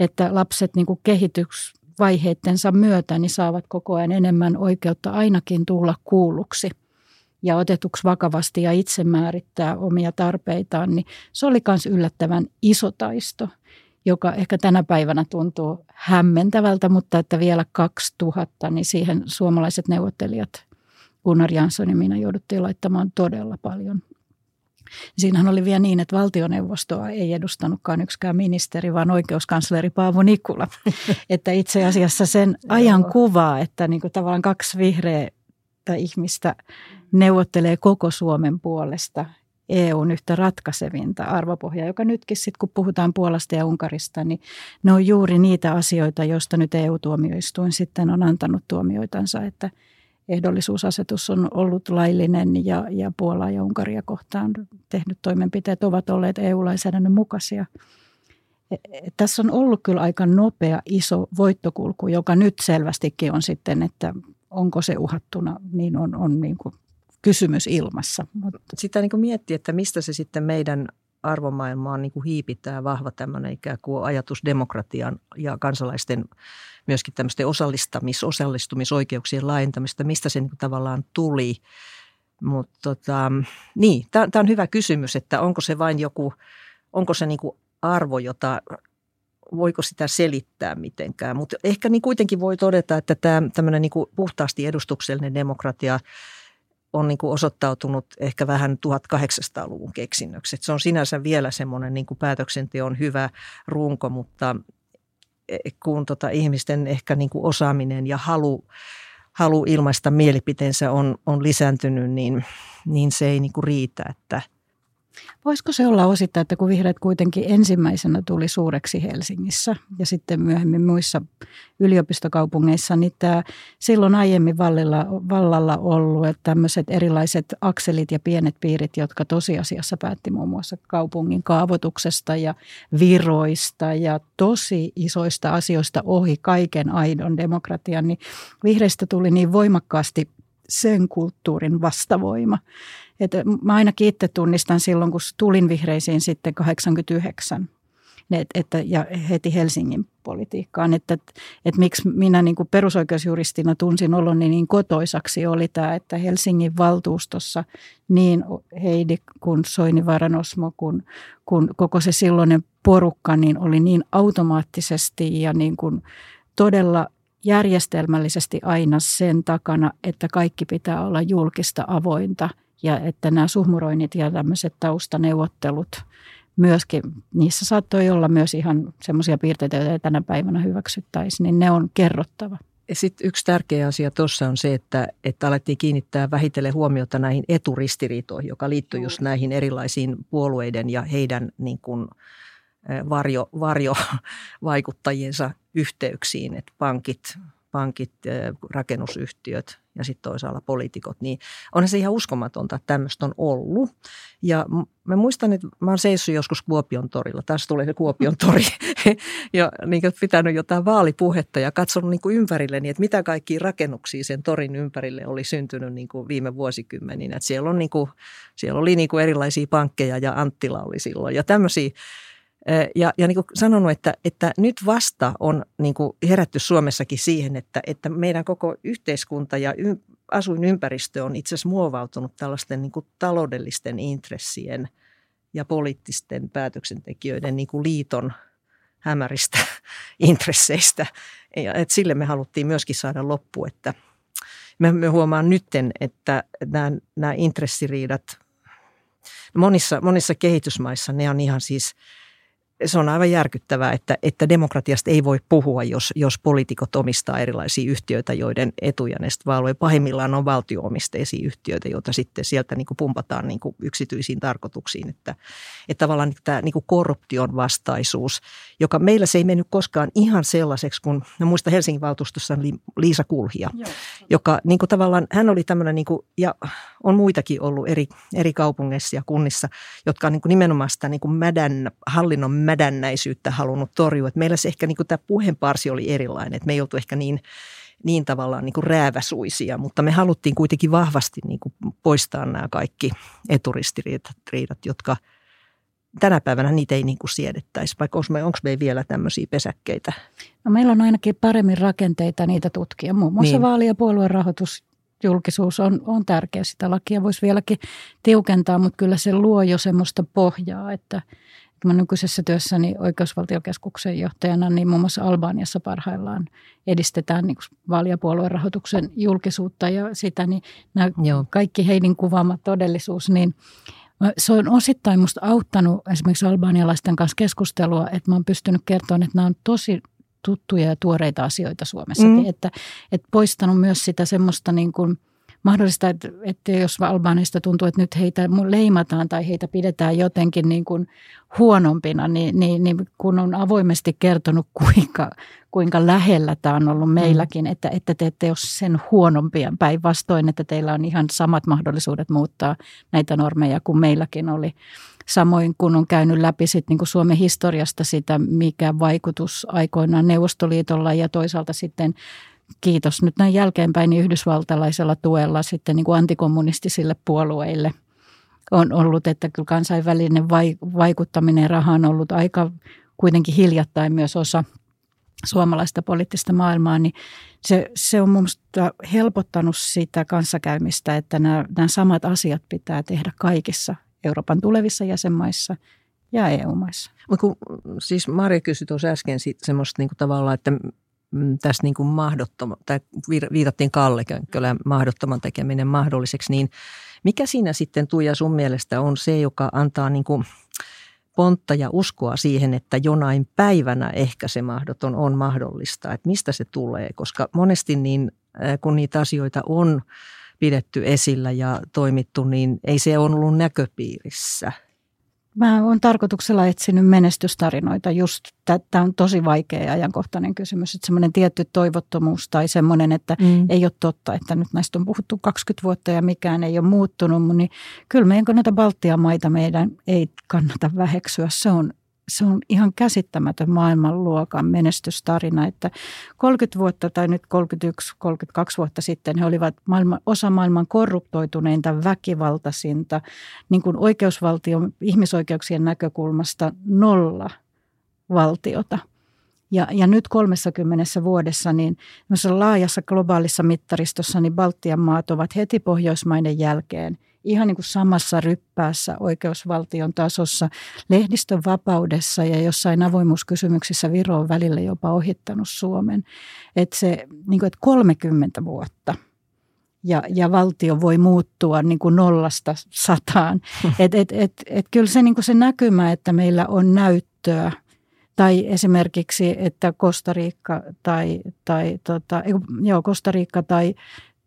että lapset niin kuin kehitys, vaiheittensa myötä niin saavat koko ajan enemmän oikeutta ainakin tulla kuulluksi ja otetuksi vakavasti ja itse määrittää omia tarpeitaan, niin se oli myös yllättävän iso taisto, joka ehkä tänä päivänä tuntuu hämmentävältä, mutta että vielä 2000, niin siihen suomalaiset neuvottelijat Gunnar Jansson ja minä jouduttiin laittamaan todella paljon Siinähän oli vielä niin, että valtioneuvostoa ei edustanutkaan yksikään ministeri, vaan oikeuskansleri Paavo Nikula. että itse asiassa sen ajan kuvaa, että niin kuin tavallaan kaksi vihreää ihmistä neuvottelee koko Suomen puolesta EUn yhtä ratkaisevinta arvopohjaa, joka nytkin sitten kun puhutaan Puolasta ja Unkarista, niin ne on juuri niitä asioita, joista nyt EU-tuomioistuin sitten on antanut tuomioitansa, että – ehdollisuusasetus on ollut laillinen ja, ja Puolaa ja Unkaria kohtaan tehnyt toimenpiteet ovat olleet EU-lainsäädännön mukaisia. E, e, tässä on ollut kyllä aika nopea iso voittokulku, joka nyt selvästikin on sitten, että onko se uhattuna, niin on, on niin kuin kysymys ilmassa. Sitä niin kuin miettii, että mistä se sitten meidän arvomaailmaan niin kuin hiipitää vahva tämmöinen ikään kuin ajatus demokratian ja kansalaisten myöskin tämmöisten osallistamis, osallistumisoikeuksien laajentamista, mistä se niin tavallaan tuli. Mutta tota, niin, tämä on hyvä kysymys, että onko se vain joku, onko se niin kuin arvo, jota voiko sitä selittää mitenkään. Mutta ehkä niin kuitenkin voi todeta, että tämä tämmöinen niin kuin puhtaasti edustuksellinen demokratia – on niin kuin osoittautunut ehkä vähän 1800-luvun keksinnöksi. se on sinänsä vielä semmoinen niin päätöksenteon hyvä runko, mutta e, kun tota ihmisten ehkä niin kuin osaaminen ja halu, halu ilmaista mielipiteensä on, on lisääntynyt, niin, niin se ei niin kuin riitä, että – Voisiko se olla osittain, että kun vihreät kuitenkin ensimmäisenä tuli suureksi Helsingissä ja sitten myöhemmin muissa yliopistokaupungeissa, niin tämä silloin aiemmin vallilla, vallalla ollut että tämmöiset erilaiset akselit ja pienet piirit, jotka tosiasiassa päätti muun muassa kaupungin kaavoituksesta ja viroista ja tosi isoista asioista ohi kaiken aidon demokratian, niin vihreistä tuli niin voimakkaasti sen kulttuurin vastavoima. Että mä ainakin itse tunnistan silloin, kun tulin vihreisiin sitten 89 että, ja heti Helsingin politiikkaan, että, että, että miksi minä niin kuin perusoikeusjuristina tunsin oloni niin kotoisaksi oli tämä, että Helsingin valtuustossa niin Heidi kuin Soinivaran Osmo kuin, kuin koko se silloinen porukka niin oli niin automaattisesti ja niin kuin todella järjestelmällisesti aina sen takana, että kaikki pitää olla julkista, avointa ja että nämä suhmuroinnit ja tämmöiset taustaneuvottelut myöskin, niissä saattoi olla myös ihan semmoisia piirteitä, joita ei tänä päivänä hyväksyttäisi, niin ne on kerrottava. Sitten yksi tärkeä asia tuossa on se, että, että alettiin kiinnittää vähitellen huomiota näihin eturistiriitoihin, joka liittyy just näihin erilaisiin puolueiden ja heidän niin kuin, varjo, varjovaikuttajiensa yhteyksiin, että pankit, pankit, rakennusyhtiöt ja sitten toisaalla poliitikot, niin onhan se ihan uskomatonta, että tämmöistä on ollut. Ja mä muistan, että mä oon seissyt joskus Kuopion torilla, tässä tulee se Kuopion tori, ja niin pitänyt jotain vaalipuhetta ja katsonut niin kuin ympärilleni, että mitä kaikkia rakennuksia sen torin ympärille oli syntynyt niin kuin viime vuosikymmeninä. Että siellä, on niin kuin, siellä oli niin kuin erilaisia pankkeja ja Anttila oli silloin ja tämmöisiä ja, ja niin kuin sanonut, että, että nyt vasta on niin kuin herätty Suomessakin siihen, että, että meidän koko yhteiskunta ja y, asuinympäristö on itse asiassa muovautunut tällaisten niin kuin taloudellisten intressien ja poliittisten päätöksentekijöiden niin kuin liiton hämäristä intresseistä. Ja, että sille me haluttiin myöskin saada loppu, että me, me huomaan nytten, että nämä, nämä intressiriidat monissa, monissa kehitysmaissa ne on ihan siis – se on aivan järkyttävää, että, että demokratiasta ei voi puhua, jos, jos poliitikot omistaa erilaisia yhtiöitä, joiden etuja ne sitten Pahimmillaan on valtioomisteisia yhtiöitä, joita sitten sieltä niin kuin pumpataan niin kuin yksityisiin tarkoituksiin. Että, että tavallaan tämä niin kuin korruption vastaisuus, joka meillä se ei mennyt koskaan ihan sellaiseksi, kun mä muistan Helsingin valtuustossa Liisa Kulhia, Joo. joka niin kuin tavallaan, hän oli tämmöinen, niin kuin, ja on muitakin ollut eri, eri kaupungeissa ja kunnissa, jotka on niin kuin nimenomaan sitä niin kuin mädän, hallinnon mädännäisyyttä halunnut torjua. Et meillä se ehkä niin kuin tämä puheenparsi oli erilainen, että me ei oltu ehkä niin, niin tavallaan niin kuin rääväsuisia, mutta me haluttiin kuitenkin vahvasti niin kuin poistaa nämä kaikki eturistiriidat, jotka, tänä päivänä niitä ei niin kuin siedettäisi, vaikka onko me, onko meillä vielä tämmöisiä pesäkkeitä? No meillä on ainakin paremmin rakenteita niitä tutkia. Muun muassa niin. vaali- ja puoluerahoitus julkisuus on, on tärkeä. Sitä lakia voisi vieläkin tiukentaa, mutta kyllä se luo jo semmoista pohjaa, että mä nykyisessä työssäni oikeusvaltiokeskuksen johtajana, niin muun muassa Albaniassa parhaillaan edistetään niin vaali- ja puoluerahoituksen julkisuutta ja sitä, niin nämä Joo. kaikki heidän kuvaama todellisuus, niin se on osittain minusta auttanut esimerkiksi albanialaisten kanssa keskustelua, että mä oon pystynyt kertomaan, että nämä on tosi tuttuja ja tuoreita asioita Suomessakin, mm. että, että poistanut myös sitä semmoista niin kuin – mahdollista, että, että jos Albanista tuntuu, että nyt heitä leimataan tai heitä pidetään jotenkin niin kuin huonompina, niin, niin, niin kun on avoimesti kertonut, kuinka, kuinka lähellä tämä on ollut meilläkin, että, että te ette ole sen huonompia päinvastoin, että teillä on ihan samat mahdollisuudet muuttaa näitä normeja kuin meilläkin oli. Samoin kun on käynyt läpi sit niin kuin Suomen historiasta sitä, mikä vaikutus aikoinaan Neuvostoliitolla ja toisaalta sitten kiitos nyt näin jälkeenpäin niin yhdysvaltalaisella tuella sitten niin kuin antikommunistisille puolueille on ollut, että kyllä kansainvälinen vaikuttaminen raha on ollut aika kuitenkin hiljattain myös osa suomalaista poliittista maailmaa, niin se, se on minusta helpottanut sitä kanssakäymistä, että nämä, nämä samat asiat pitää tehdä kaikissa Euroopan tulevissa jäsenmaissa ja EU-maissa. Mutta kun siis Maria kysyi tuossa äsken semmoista niinku tavallaan, että tässä niin kuin mahdottoman, tai viitattiin Kalle Könkkölään mahdottoman tekeminen mahdolliseksi, niin mikä siinä sitten Tuija sun mielestä on se, joka antaa niin kuin pontta ja uskoa siihen, että jonain päivänä ehkä se mahdoton on mahdollista, että mistä se tulee, koska monesti niin kun niitä asioita on pidetty esillä ja toimittu, niin ei se ole ollut näköpiirissä – Mä oon tarkoituksella etsinyt menestystarinoita just, tämä on tosi vaikea ja ajankohtainen kysymys, että semmoinen tietty toivottomuus tai semmoinen, että mm. ei ole totta, että nyt näistä on puhuttu 20 vuotta ja mikään ei ole muuttunut, niin kyllä meidän näitä Baltian maita meidän ei kannata väheksyä. Se on se on ihan käsittämätön maailmanluokan menestystarina, että 30 vuotta tai nyt 31, 32 vuotta sitten he olivat maailman, osa maailman korruptoituneinta, väkivaltaisinta, niin kuin oikeusvaltion ihmisoikeuksien näkökulmasta nolla valtiota. Ja, ja nyt 30 vuodessa niin laajassa globaalissa mittaristossa niin Baltian maat ovat heti Pohjoismaiden jälkeen – ihan niin kuin samassa ryppäässä oikeusvaltion tasossa, lehdistön vapaudessa ja jossain avoimuuskysymyksissä Viro on välillä jopa ohittanut Suomen. Että se niin kuin, että 30 vuotta ja, ja valtio voi muuttua niin kuin nollasta sataan. Et, et, et, et kyllä se, niin kuin se näkymä, että meillä on näyttöä tai esimerkiksi, että Kostariikka tai, tai tota, joo, Kostariikka tai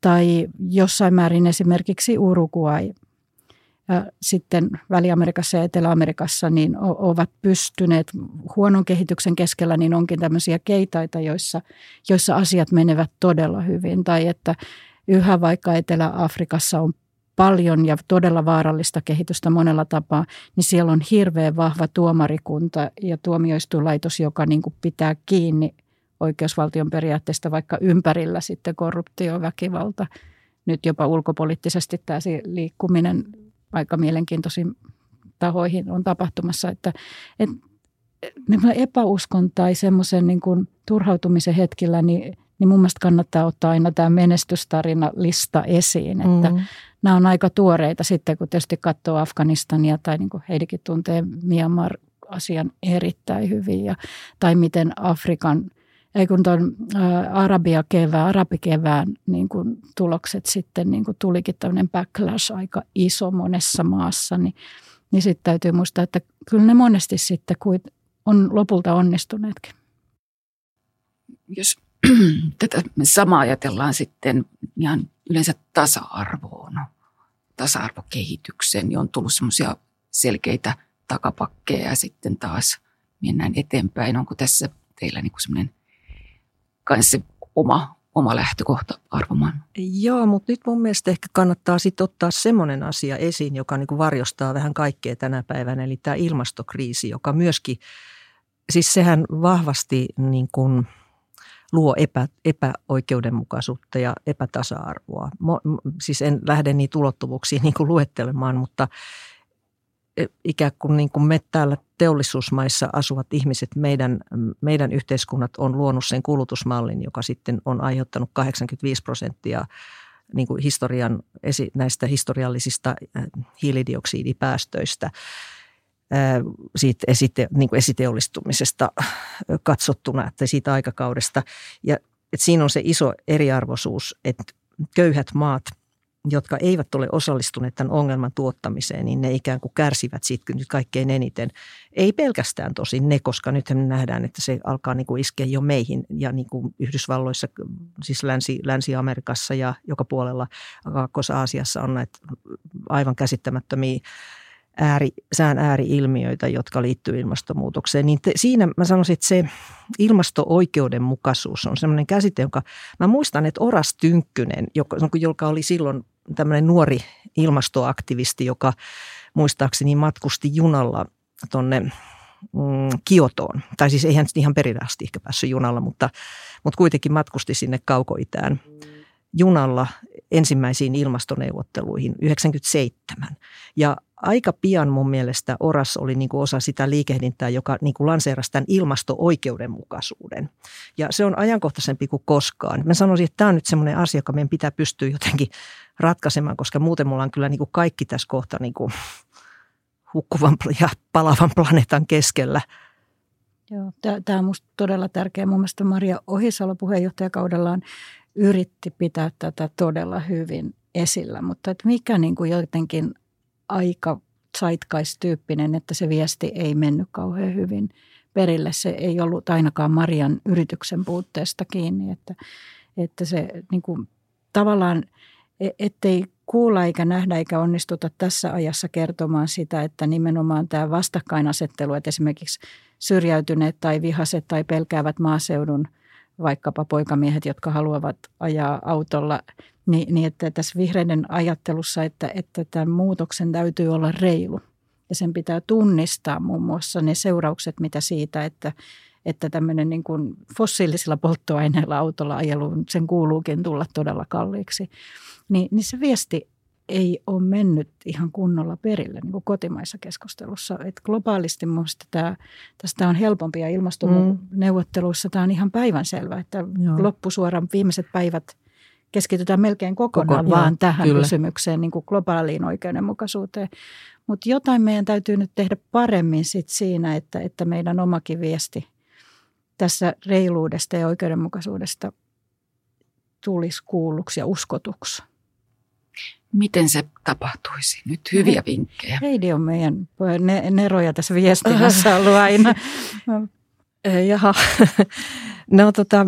tai jossain määrin esimerkiksi Uruguay ja sitten Väli-Amerikassa ja Etelä-Amerikassa niin ovat pystyneet huonon kehityksen keskellä, niin onkin tämmöisiä keitaita, joissa, joissa asiat menevät todella hyvin. Tai että yhä vaikka Etelä-Afrikassa on paljon ja todella vaarallista kehitystä monella tapaa, niin siellä on hirveän vahva tuomarikunta ja tuomioistuinlaitos, joka niin kuin pitää kiinni oikeusvaltion periaatteesta, vaikka ympärillä sitten korruptio, väkivalta, nyt jopa ulkopoliittisesti tämä liikkuminen aika mielenkiintoisiin tahoihin on tapahtumassa, että, että epäuskon tai semmoisen niin kuin turhautumisen hetkellä, niin, niin mun mielestä kannattaa ottaa aina tämä menestystarina lista esiin, että mm. nämä on aika tuoreita sitten, kun tietysti katsoo Afganistania tai niin kuin Heidikin tuntee Myanmar asian erittäin hyvin ja, tai miten Afrikan ei kun tuon Arabia kevään, arabikevään niin kun tulokset sitten niin kun tulikin tämmöinen backlash aika iso monessa maassa, niin, niin sitten täytyy muistaa, että kyllä ne monesti sitten on lopulta onnistuneetkin. Jos tätä samaa ajatellaan sitten ihan yleensä tasa-arvoon, tasa-arvokehitykseen, niin on tullut semmoisia selkeitä takapakkeja ja sitten taas mennään eteenpäin. Onko tässä teillä niin semmoinen kanssa oma, oma lähtökohta arvomaan. Joo, mutta nyt mun mielestä ehkä kannattaa sitten ottaa semmoinen asia esiin, joka niin kuin varjostaa vähän kaikkea tänä päivänä, eli tämä ilmastokriisi, joka myöskin, siis sehän vahvasti niin kuin luo epä, epäoikeudenmukaisuutta ja epätasa-arvoa. Mo, siis en lähde niitä ulottuvuuksia niin kuin luettelemaan, mutta ikään kuin, niin kuin me täällä teollisuusmaissa asuvat ihmiset, meidän, meidän yhteiskunnat on luonut sen kulutusmallin, joka sitten on aiheuttanut 85 prosenttia niin kuin historian, näistä historiallisista hiilidioksidipäästöistä siitä esite, niin kuin esiteollistumisesta katsottuna, että siitä aikakaudesta. Ja että siinä on se iso eriarvoisuus, että köyhät maat, jotka eivät ole osallistuneet tämän ongelman tuottamiseen, niin ne ikään kuin kärsivät siitä nyt kaikkein eniten. Ei pelkästään tosin ne, koska nyt me nähdään, että se alkaa niin kuin iskeä jo meihin ja niin kuin Yhdysvalloissa, siis Länsi, Länsi-Amerikassa ja joka puolella Kaakkois-Aasiassa on näitä aivan käsittämättömiä ääri, sään ääriilmiöitä, jotka liittyy ilmastonmuutokseen, niin te, siinä mä sanoisin, että se ilmasto-oikeudenmukaisuus on sellainen käsite, jonka mä muistan, että Oras Tynkkynen, joka, joka oli silloin tämmöinen nuori ilmastoaktivisti, joka muistaakseni matkusti junalla tuonne mm, Kiotoon. Tai siis eihän ihan peridästi ehkä päässyt junalla, mutta, mutta kuitenkin matkusti sinne kaukoitään junalla ensimmäisiin ilmastoneuvotteluihin 97. Ja aika pian mun mielestä Oras oli niin kuin osa sitä liikehdintää, joka niin kuin lanseerasi tämän ilmasto-oikeudenmukaisuuden. Ja se on ajankohtaisempi kuin koskaan. Mä sanoisin, että tämä on nyt semmoinen asia, joka meidän pitää pystyä jotenkin ratkaisemaan, koska muuten mulla on kyllä niin kuin kaikki tässä kohta niin kuin hukkuvan ja palavan planeetan keskellä. Joo, tämä on minusta todella tärkeä. Mun mielestä Maria Ohisalo puheenjohtajakaudellaan yritti pitää tätä todella hyvin esillä, mutta että mikä niin kuin jotenkin aika zeitgeist-tyyppinen, että se viesti ei mennyt kauhean hyvin perille. Se ei ollut ainakaan Marian yrityksen puutteesta kiinni, että, että se niin kuin, tavallaan, e, ettei kuulla eikä nähdä eikä onnistuta tässä ajassa kertomaan sitä, että nimenomaan tämä vastakkainasettelu, että esimerkiksi syrjäytyneet tai vihaset tai pelkäävät maaseudun vaikkapa poikamiehet, jotka haluavat ajaa autolla – niin, niin että tässä vihreiden ajattelussa, että, että tämän muutoksen täytyy olla reilu. Ja sen pitää tunnistaa muun muassa ne seuraukset, mitä siitä, että, että tämmöinen niin kuin fossiilisilla polttoaineilla autolla ajeluun, sen kuuluukin tulla todella kalliiksi. Niin, niin se viesti ei ole mennyt ihan kunnolla perille niin kuin kotimaissa keskustelussa. Et globaalisti minusta tämä, tästä on helpompi ja ilmastoneuvotteluissa mm. tämä on ihan päivänselvä, että Joo. loppusuoran viimeiset päivät – keskitytään melkein kokonaan Koko, vaan joo, tähän kyllä. kysymykseen, niin kuin globaaliin oikeudenmukaisuuteen. Mutta jotain meidän täytyy nyt tehdä paremmin sit siinä, että, että meidän omakin viesti tässä reiluudesta ja oikeudenmukaisuudesta tulisi kuulluksi ja uskotuksi. Miten se tapahtuisi? Nyt hyviä vinkkejä. Heidi on meidän neroja tässä viestinnässä ollut aina. Jaha. No tota,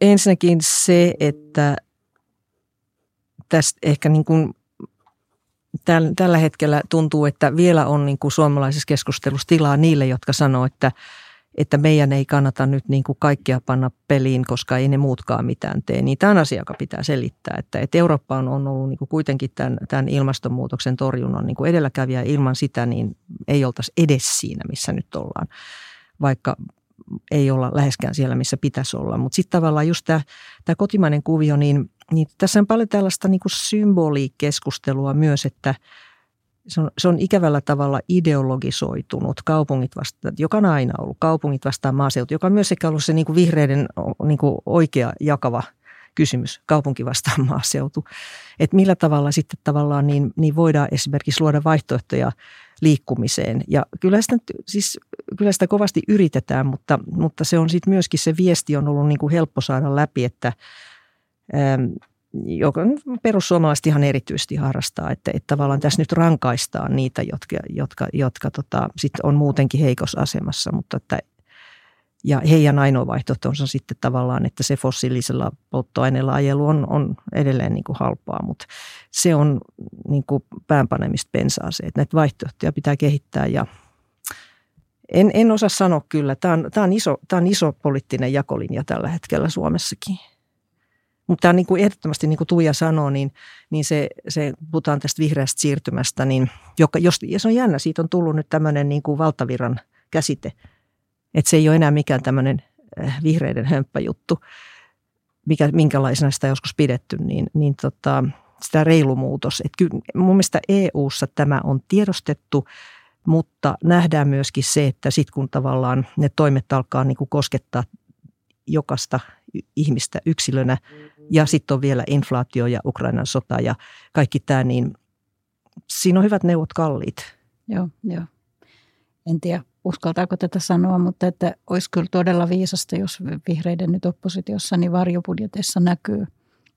ensinnäkin se, että tästä ehkä niin kuin tällä hetkellä tuntuu, että vielä on niin kuin suomalaisessa keskustelussa tilaa niille, jotka sanoo, että, että meidän ei kannata nyt niin kuin kaikkia panna peliin, koska ei ne muutkaan mitään tee. Niin tämä asia, joka pitää selittää, että, että Eurooppa on, on ollut niin kuin kuitenkin tämän, tämän ilmastonmuutoksen torjunnan niin kuin edelläkävijä. Ilman sitä niin ei oltaisi edes siinä, missä nyt ollaan vaikka ei olla läheskään siellä, missä pitäisi olla. Mutta sitten tavallaan just tämä, tämä kotimainen kuvio, niin, niin tässä on paljon tällaista niin symbolikeskustelua myös, että se on, se on ikävällä tavalla ideologisoitunut kaupungit vastaan, joka on aina ollut kaupungit vastaan maaseutu, joka on myös ehkä ollut se niin kuin vihreiden niin kuin oikea jakava kysymys, kaupunki vastaan maaseutu. Että millä tavalla sitten tavallaan niin, niin voidaan esimerkiksi luoda vaihtoehtoja liikkumiseen. Ja kyllä sitä, siis, kyllä sitä kovasti yritetään, mutta, mutta se on sitten myöskin se viesti on ollut niin kuin helppo saada läpi, että ähm, joka perussuomalaiset ihan erityisesti harrastaa, että, että tavallaan tässä nyt rankaistaan niitä, jotka, jotka, jotka tota, sit on muutenkin heikossa asemassa, mutta että ja heidän ainoa vaihtoehto on sitten tavallaan, että se fossiilisella polttoaineella ajelu on, on edelleen niin kuin halpaa, mutta se on niin kuin päänpanemista pensaaseen. Että näitä vaihtoehtoja pitää kehittää ja en, en osaa sanoa kyllä. Tämä on, tämä, on iso, tämä on iso poliittinen jakolinja tällä hetkellä Suomessakin. Mutta niin kuin ehdottomasti, niin kuin Tuija sanoo, niin, niin se, se, puhutaan tästä vihreästä siirtymästä, niin joka, jos, ja se on jännä, siitä on tullut nyt tämmöinen niin kuin valtaviran käsite – että se ei ole enää mikään tämmöinen äh, vihreiden hömppäjuttu, mikä, minkälaisena sitä joskus pidetty, niin, niin tota, sitä reilumuutos. Et kyllä mun mielestä EU-ssa tämä on tiedostettu, mutta nähdään myöskin se, että sitten kun tavallaan ne toimet alkaa niin kuin koskettaa jokaista ihmistä yksilönä ja sitten on vielä inflaatio ja Ukrainan sota ja kaikki tämä, niin siinä on hyvät neuvot kalliit. Joo, joo. En tiedä, uskaltaako tätä sanoa, mutta että olisi kyllä todella viisasta, jos vihreiden nyt oppositiossa, niin varjobudjetissa näkyy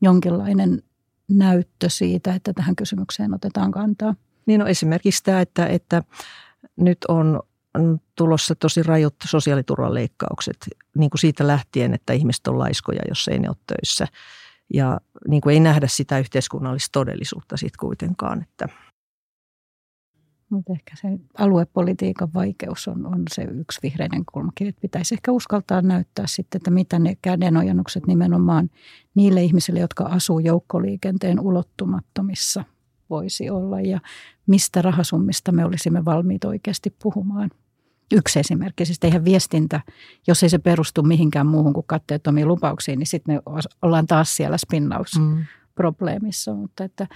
jonkinlainen näyttö siitä, että tähän kysymykseen otetaan kantaa. Niin on no esimerkiksi tämä, että, että nyt on tulossa tosi rajut sosiaaliturvaleikkaukset niin kuin siitä lähtien, että ihmiset on laiskoja, jos ei ne ole töissä. Ja niin kuin ei nähdä sitä yhteiskunnallista todellisuutta sitten kuitenkaan, että – mutta ehkä se aluepolitiikan vaikeus on, on se yksi vihreiden kulmakivi. Pitäisi ehkä uskaltaa näyttää sitten, että mitä ne kädenojannukset nimenomaan niille ihmisille, jotka asuu joukkoliikenteen ulottumattomissa voisi olla ja mistä rahasummista me olisimme valmiit oikeasti puhumaan. Yksi esimerkki, siis eihän viestintä, jos ei se perustu mihinkään muuhun kuin katteettomiin lupauksiin, niin sitten me ollaan taas siellä spinnausprobleemissa. Mm. Mutta että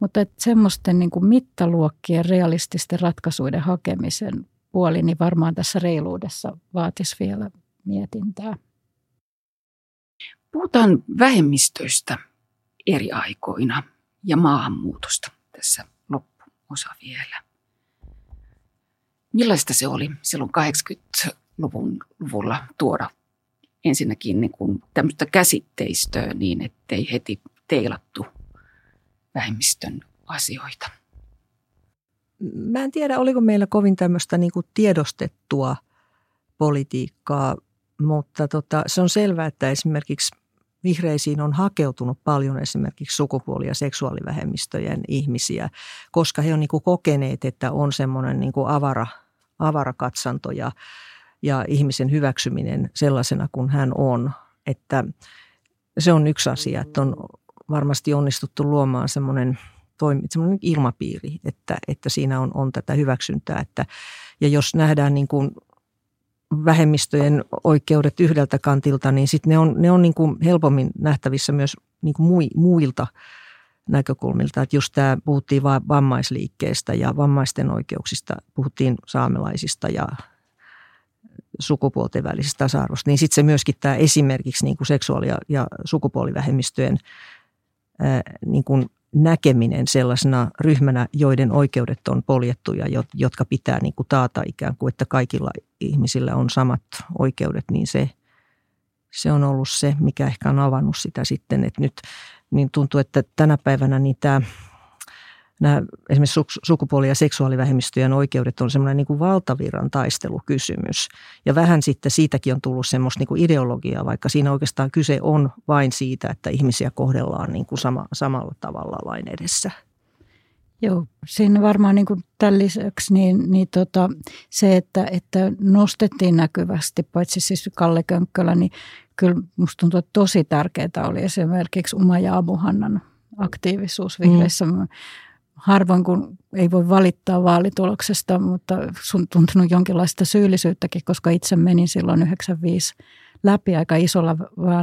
mutta että semmoisten niin kuin mittaluokkien realististen ratkaisuiden hakemisen puoli, niin varmaan tässä reiluudessa vaatisi vielä mietintää. Puhutaan vähemmistöistä eri aikoina ja maahanmuutosta tässä loppuosa vielä. Millaista se oli silloin 80-luvun luvulla tuoda ensinnäkin niin kuin tämmöistä käsitteistöä niin, ettei heti teilattu vähemmistön asioita. Mä en tiedä, oliko meillä kovin tämmöistä niin kuin tiedostettua politiikkaa, mutta tota, se on selvää, että esimerkiksi vihreisiin on hakeutunut paljon esimerkiksi sukupuoli- ja seksuaalivähemmistöjen ihmisiä, koska he on niin kokeneet, että on semmoinen niin avara, avara katsanto ja, ja ihmisen hyväksyminen sellaisena kuin hän on. Että se on yksi asia, että on varmasti onnistuttu luomaan semmoinen, semmoinen ilmapiiri, että, että siinä on, on tätä hyväksyntää. Että, ja jos nähdään niin kuin vähemmistöjen oikeudet yhdeltä kantilta, niin sitten ne on, ne on niin kuin helpommin nähtävissä myös niin kuin muilta näkökulmilta. Että just tämä puhuttiin vain vammaisliikkeestä ja vammaisten oikeuksista, puhuttiin saamelaisista ja sukupuolten välisestä tasa-arvosta, niin sitten se myöskin tämä esimerkiksi niin kuin seksuaali- ja, ja sukupuolivähemmistöjen niin kuin näkeminen sellaisena ryhmänä, joiden oikeudet on poljettu ja jotka pitää niin kuin taata ikään kuin, että kaikilla ihmisillä on samat oikeudet, niin se, se on ollut se, mikä ehkä on avannut sitä sitten, että nyt niin tuntuu, että tänä päivänä niin tämä nämä esimerkiksi sukupuoli- ja seksuaalivähemmistöjen oikeudet on semmoinen niin kuin valtavirran taistelukysymys. Ja vähän sitten siitäkin on tullut semmoista niin kuin ideologiaa, vaikka siinä oikeastaan kyse on vain siitä, että ihmisiä kohdellaan niin kuin sama, samalla tavalla lain edessä. Joo, siinä varmaan niin kuin tämän lisäksi niin, niin tota, se, että, että nostettiin näkyvästi, paitsi siis Kalle Könkkölä, niin kyllä musta tuntuu, että tosi tärkeää oli esimerkiksi Uma ja Abuhannan aktiivisuus vihreissä. Mm harvoin kun ei voi valittaa vaalituloksesta, mutta sun tuntunut jonkinlaista syyllisyyttäkin, koska itse menin silloin 95 läpi aika isolla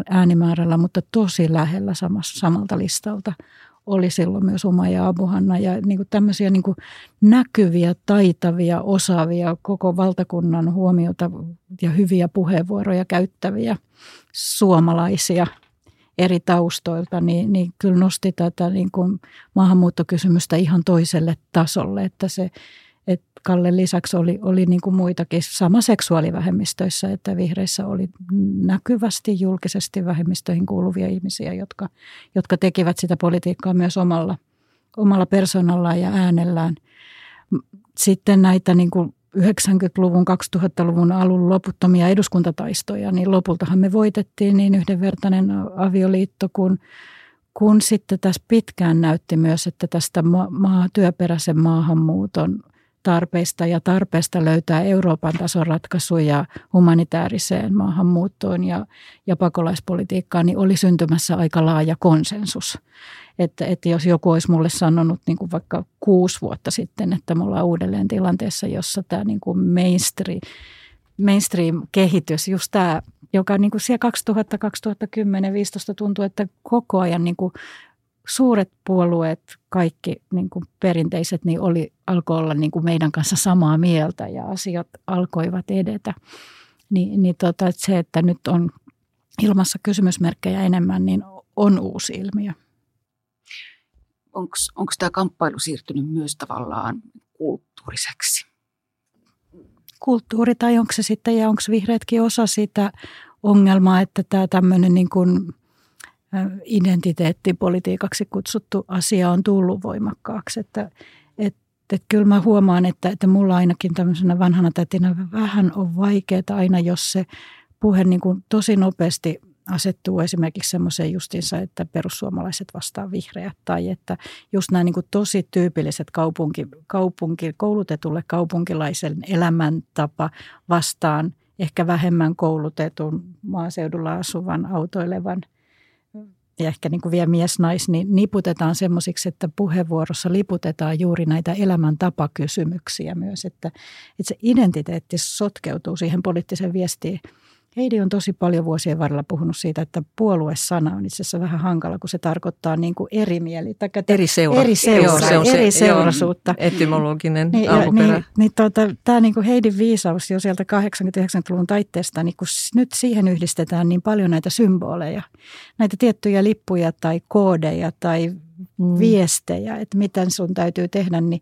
äänimäärällä, mutta tosi lähellä samassa, samalta listalta oli silloin myös Uma ja Abuhanna ja niin kuin tämmöisiä niin kuin näkyviä, taitavia, osaavia, koko valtakunnan huomiota ja hyviä puheenvuoroja käyttäviä suomalaisia – eri taustoilta, niin, niin kyllä nosti tätä niin kuin maahanmuuttokysymystä ihan toiselle tasolle, että se Kalle lisäksi oli, oli niin kuin muitakin sama seksuaalivähemmistöissä, että vihreissä oli näkyvästi julkisesti vähemmistöihin kuuluvia ihmisiä, jotka, jotka tekivät sitä politiikkaa myös omalla, omalla persoonallaan ja äänellään. Sitten näitä niin kuin 90-luvun, 2000-luvun alun loputtomia eduskuntataistoja, niin lopultahan me voitettiin niin yhdenvertainen avioliitto kuin kun sitten tässä pitkään näytti myös, että tästä maa, työperäisen maahanmuuton tarpeista ja tarpeesta löytää Euroopan tason ratkaisuja humanitaariseen maahanmuuttoon ja, ja pakolaispolitiikkaan, niin oli syntymässä aika laaja konsensus. Että, että jos joku olisi mulle sanonut niin kuin vaikka kuusi vuotta sitten, että me ollaan uudelleen tilanteessa, jossa tämä niin kuin mainstream, mainstream-kehitys, just tämä, joka niin kuin siellä 2000, 2010, 2015 tuntuu, että koko ajan niin kuin suuret puolueet, kaikki niin kuin perinteiset, niin oli, alkoi olla niin kuin meidän kanssa samaa mieltä ja asiat alkoivat edetä. Ni, niin tota, että se, että nyt on ilmassa kysymysmerkkejä enemmän, niin on uusi ilmiö. Onko tämä kamppailu siirtynyt myös tavallaan kulttuuriseksi? Kulttuuri tai onko se sitten, ja onko vihreätkin osa sitä ongelmaa, että tämä tämmöinen niin kuin identiteettipolitiikaksi kutsuttu asia on tullut voimakkaaksi. Että, että, että kyllä mä huomaan, että, että mulla ainakin tämmöisenä vanhana tätinä vähän on vaikeaa aina, jos se puhe niin kuin tosi nopeasti asettuu esimerkiksi semmoiseen justiinsa, että perussuomalaiset vastaa vihreät tai että just nämä niin kuin tosi tyypilliset kaupunki, kaupunki, koulutetulle kaupunkilaisen elämäntapa vastaan ehkä vähemmän koulutetun maaseudulla asuvan autoilevan ja ehkä niin kuin vielä mies-nais, niin niputetaan semmoisiksi, että puheenvuorossa liputetaan juuri näitä elämäntapakysymyksiä myös, että, että se identiteetti sotkeutuu siihen poliittiseen viestiin – Heidi on tosi paljon vuosien varrella puhunut siitä, että puoluesana on itse asiassa vähän hankala, kun se tarkoittaa niin kuin eri mieli. Eri, seura. eri, seura, joo, se on eri se, seurasuutta. Joo, etymologinen niin, alkuperä. Niin, niin tuota, tämä niin kuin Heidin viisaus jo sieltä 80-90-luvun taitteesta, niin kun nyt siihen yhdistetään niin paljon näitä symboleja, näitä tiettyjä lippuja tai koodeja tai mm. viestejä, että miten sun täytyy tehdä, niin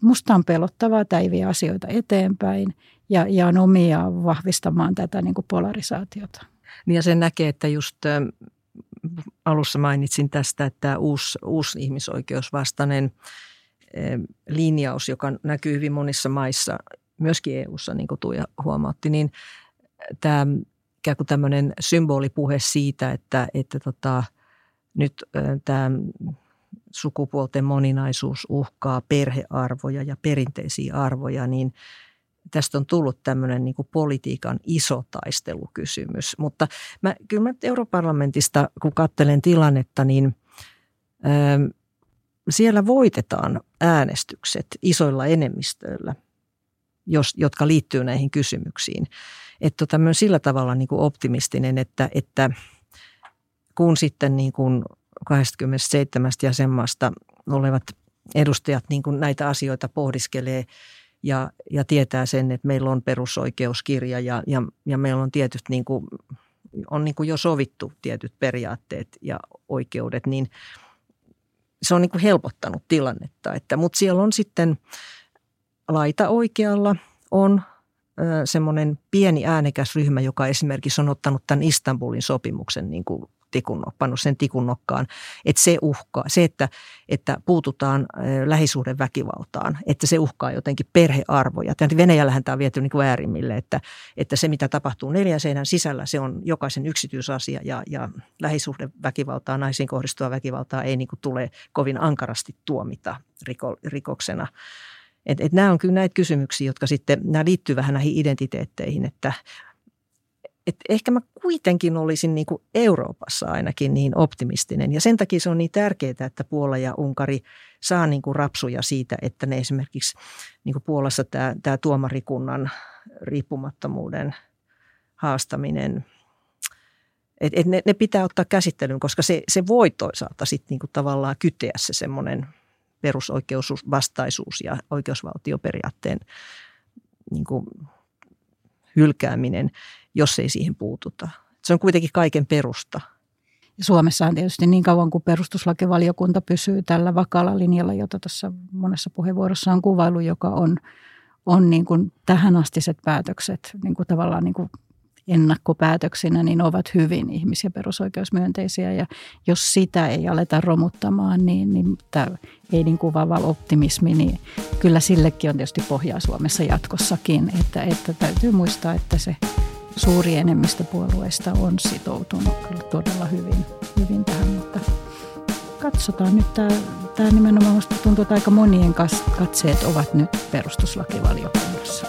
musta on pelottavaa, tämä ei vie asioita eteenpäin ja, ja on omia vahvistamaan tätä niin kuin polarisaatiota. Niin ja sen näkee, että just alussa mainitsin tästä, että uusi, uusi ihmisoikeusvastainen linjaus, joka näkyy hyvin monissa maissa, myöskin EU-ssa, niin kuin Tuija huomautti, niin tämä ikään kuin tämmöinen symbolipuhe siitä, että, että tota, nyt tämä sukupuolten moninaisuus uhkaa perhearvoja ja perinteisiä arvoja, niin tästä on tullut tämmöinen niin politiikan iso taistelukysymys. Mutta mä, kyllä mä europarlamentista, kun katselen tilannetta, niin ö, siellä voitetaan äänestykset isoilla enemmistöillä, jos, jotka liittyy näihin kysymyksiin. Että tota, sillä tavalla niin kuin optimistinen, että, että kun sitten niin kuin 27 jäsenmaasta olevat edustajat niin kuin näitä asioita pohdiskelee ja, ja tietää sen, että meillä on perusoikeuskirja ja, ja, ja meillä on tietyt niin kuin, on niin kuin jo sovittu tietyt periaatteet ja oikeudet, niin se on niin kuin helpottanut tilannetta. Että, mutta siellä on sitten laita oikealla on semmoinen pieni äänekäs ryhmä, joka esimerkiksi on ottanut tämän Istanbulin sopimuksen niin kuin tikun, pannut sen tikun nokkaan, että se uhkaa, se, että, että puututaan lähisuhdeväkivaltaan, että se uhkaa jotenkin perhearvoja. Venäjällähän tämä on viety niin kuin äärimmille, että, että se mitä tapahtuu neljän seinän sisällä, se on jokaisen yksityisasia ja, ja lähisuhdeväkivaltaa, naisiin kohdistuvaa väkivaltaa ei niin kuin tule kovin ankarasti tuomita riko, rikoksena. Et, et nämä on kyllä näitä kysymyksiä, jotka sitten, nämä liittyy vähän näihin identiteetteihin, että että ehkä mä kuitenkin olisin niin kuin Euroopassa ainakin niin optimistinen. Ja sen takia se on niin tärkeää, että Puola ja Unkari saa niin kuin rapsuja siitä, että ne esimerkiksi niin kuin Puolassa tämä, tämä tuomarikunnan riippumattomuuden haastaminen, että et ne, ne pitää ottaa käsittelyyn, koska se, se voi toisaalta sitten niin kuin tavallaan kyteä se semmoinen perusoikeusvastaisuus ja oikeusvaltioperiaatteen niin kuin hylkääminen – jos ei siihen puututa. Se on kuitenkin kaiken perusta. Suomessa on tietysti niin kauan kuin perustuslakivaliokunta pysyy tällä vakaalla linjalla, jota tässä monessa puheenvuorossa on kuvailu, joka on, on niin kuin tähänastiset päätökset niin kuin tavallaan niin kuin ennakkopäätöksinä, niin ovat hyvin ihmis- ja perusoikeusmyönteisiä. Ja jos sitä ei aleta romuttamaan, niin, niin tämä Heidin kuvaava optimismi, niin kyllä sillekin on tietysti pohjaa Suomessa jatkossakin. Että, että täytyy muistaa, että se suuri enemmistö puolueista on sitoutunut kyllä todella hyvin, hyvin tähän, mutta katsotaan nyt. Tämä, tämä nimenomaan tuntuu, että aika monien katseet ovat nyt perustuslakivaliokunnassa.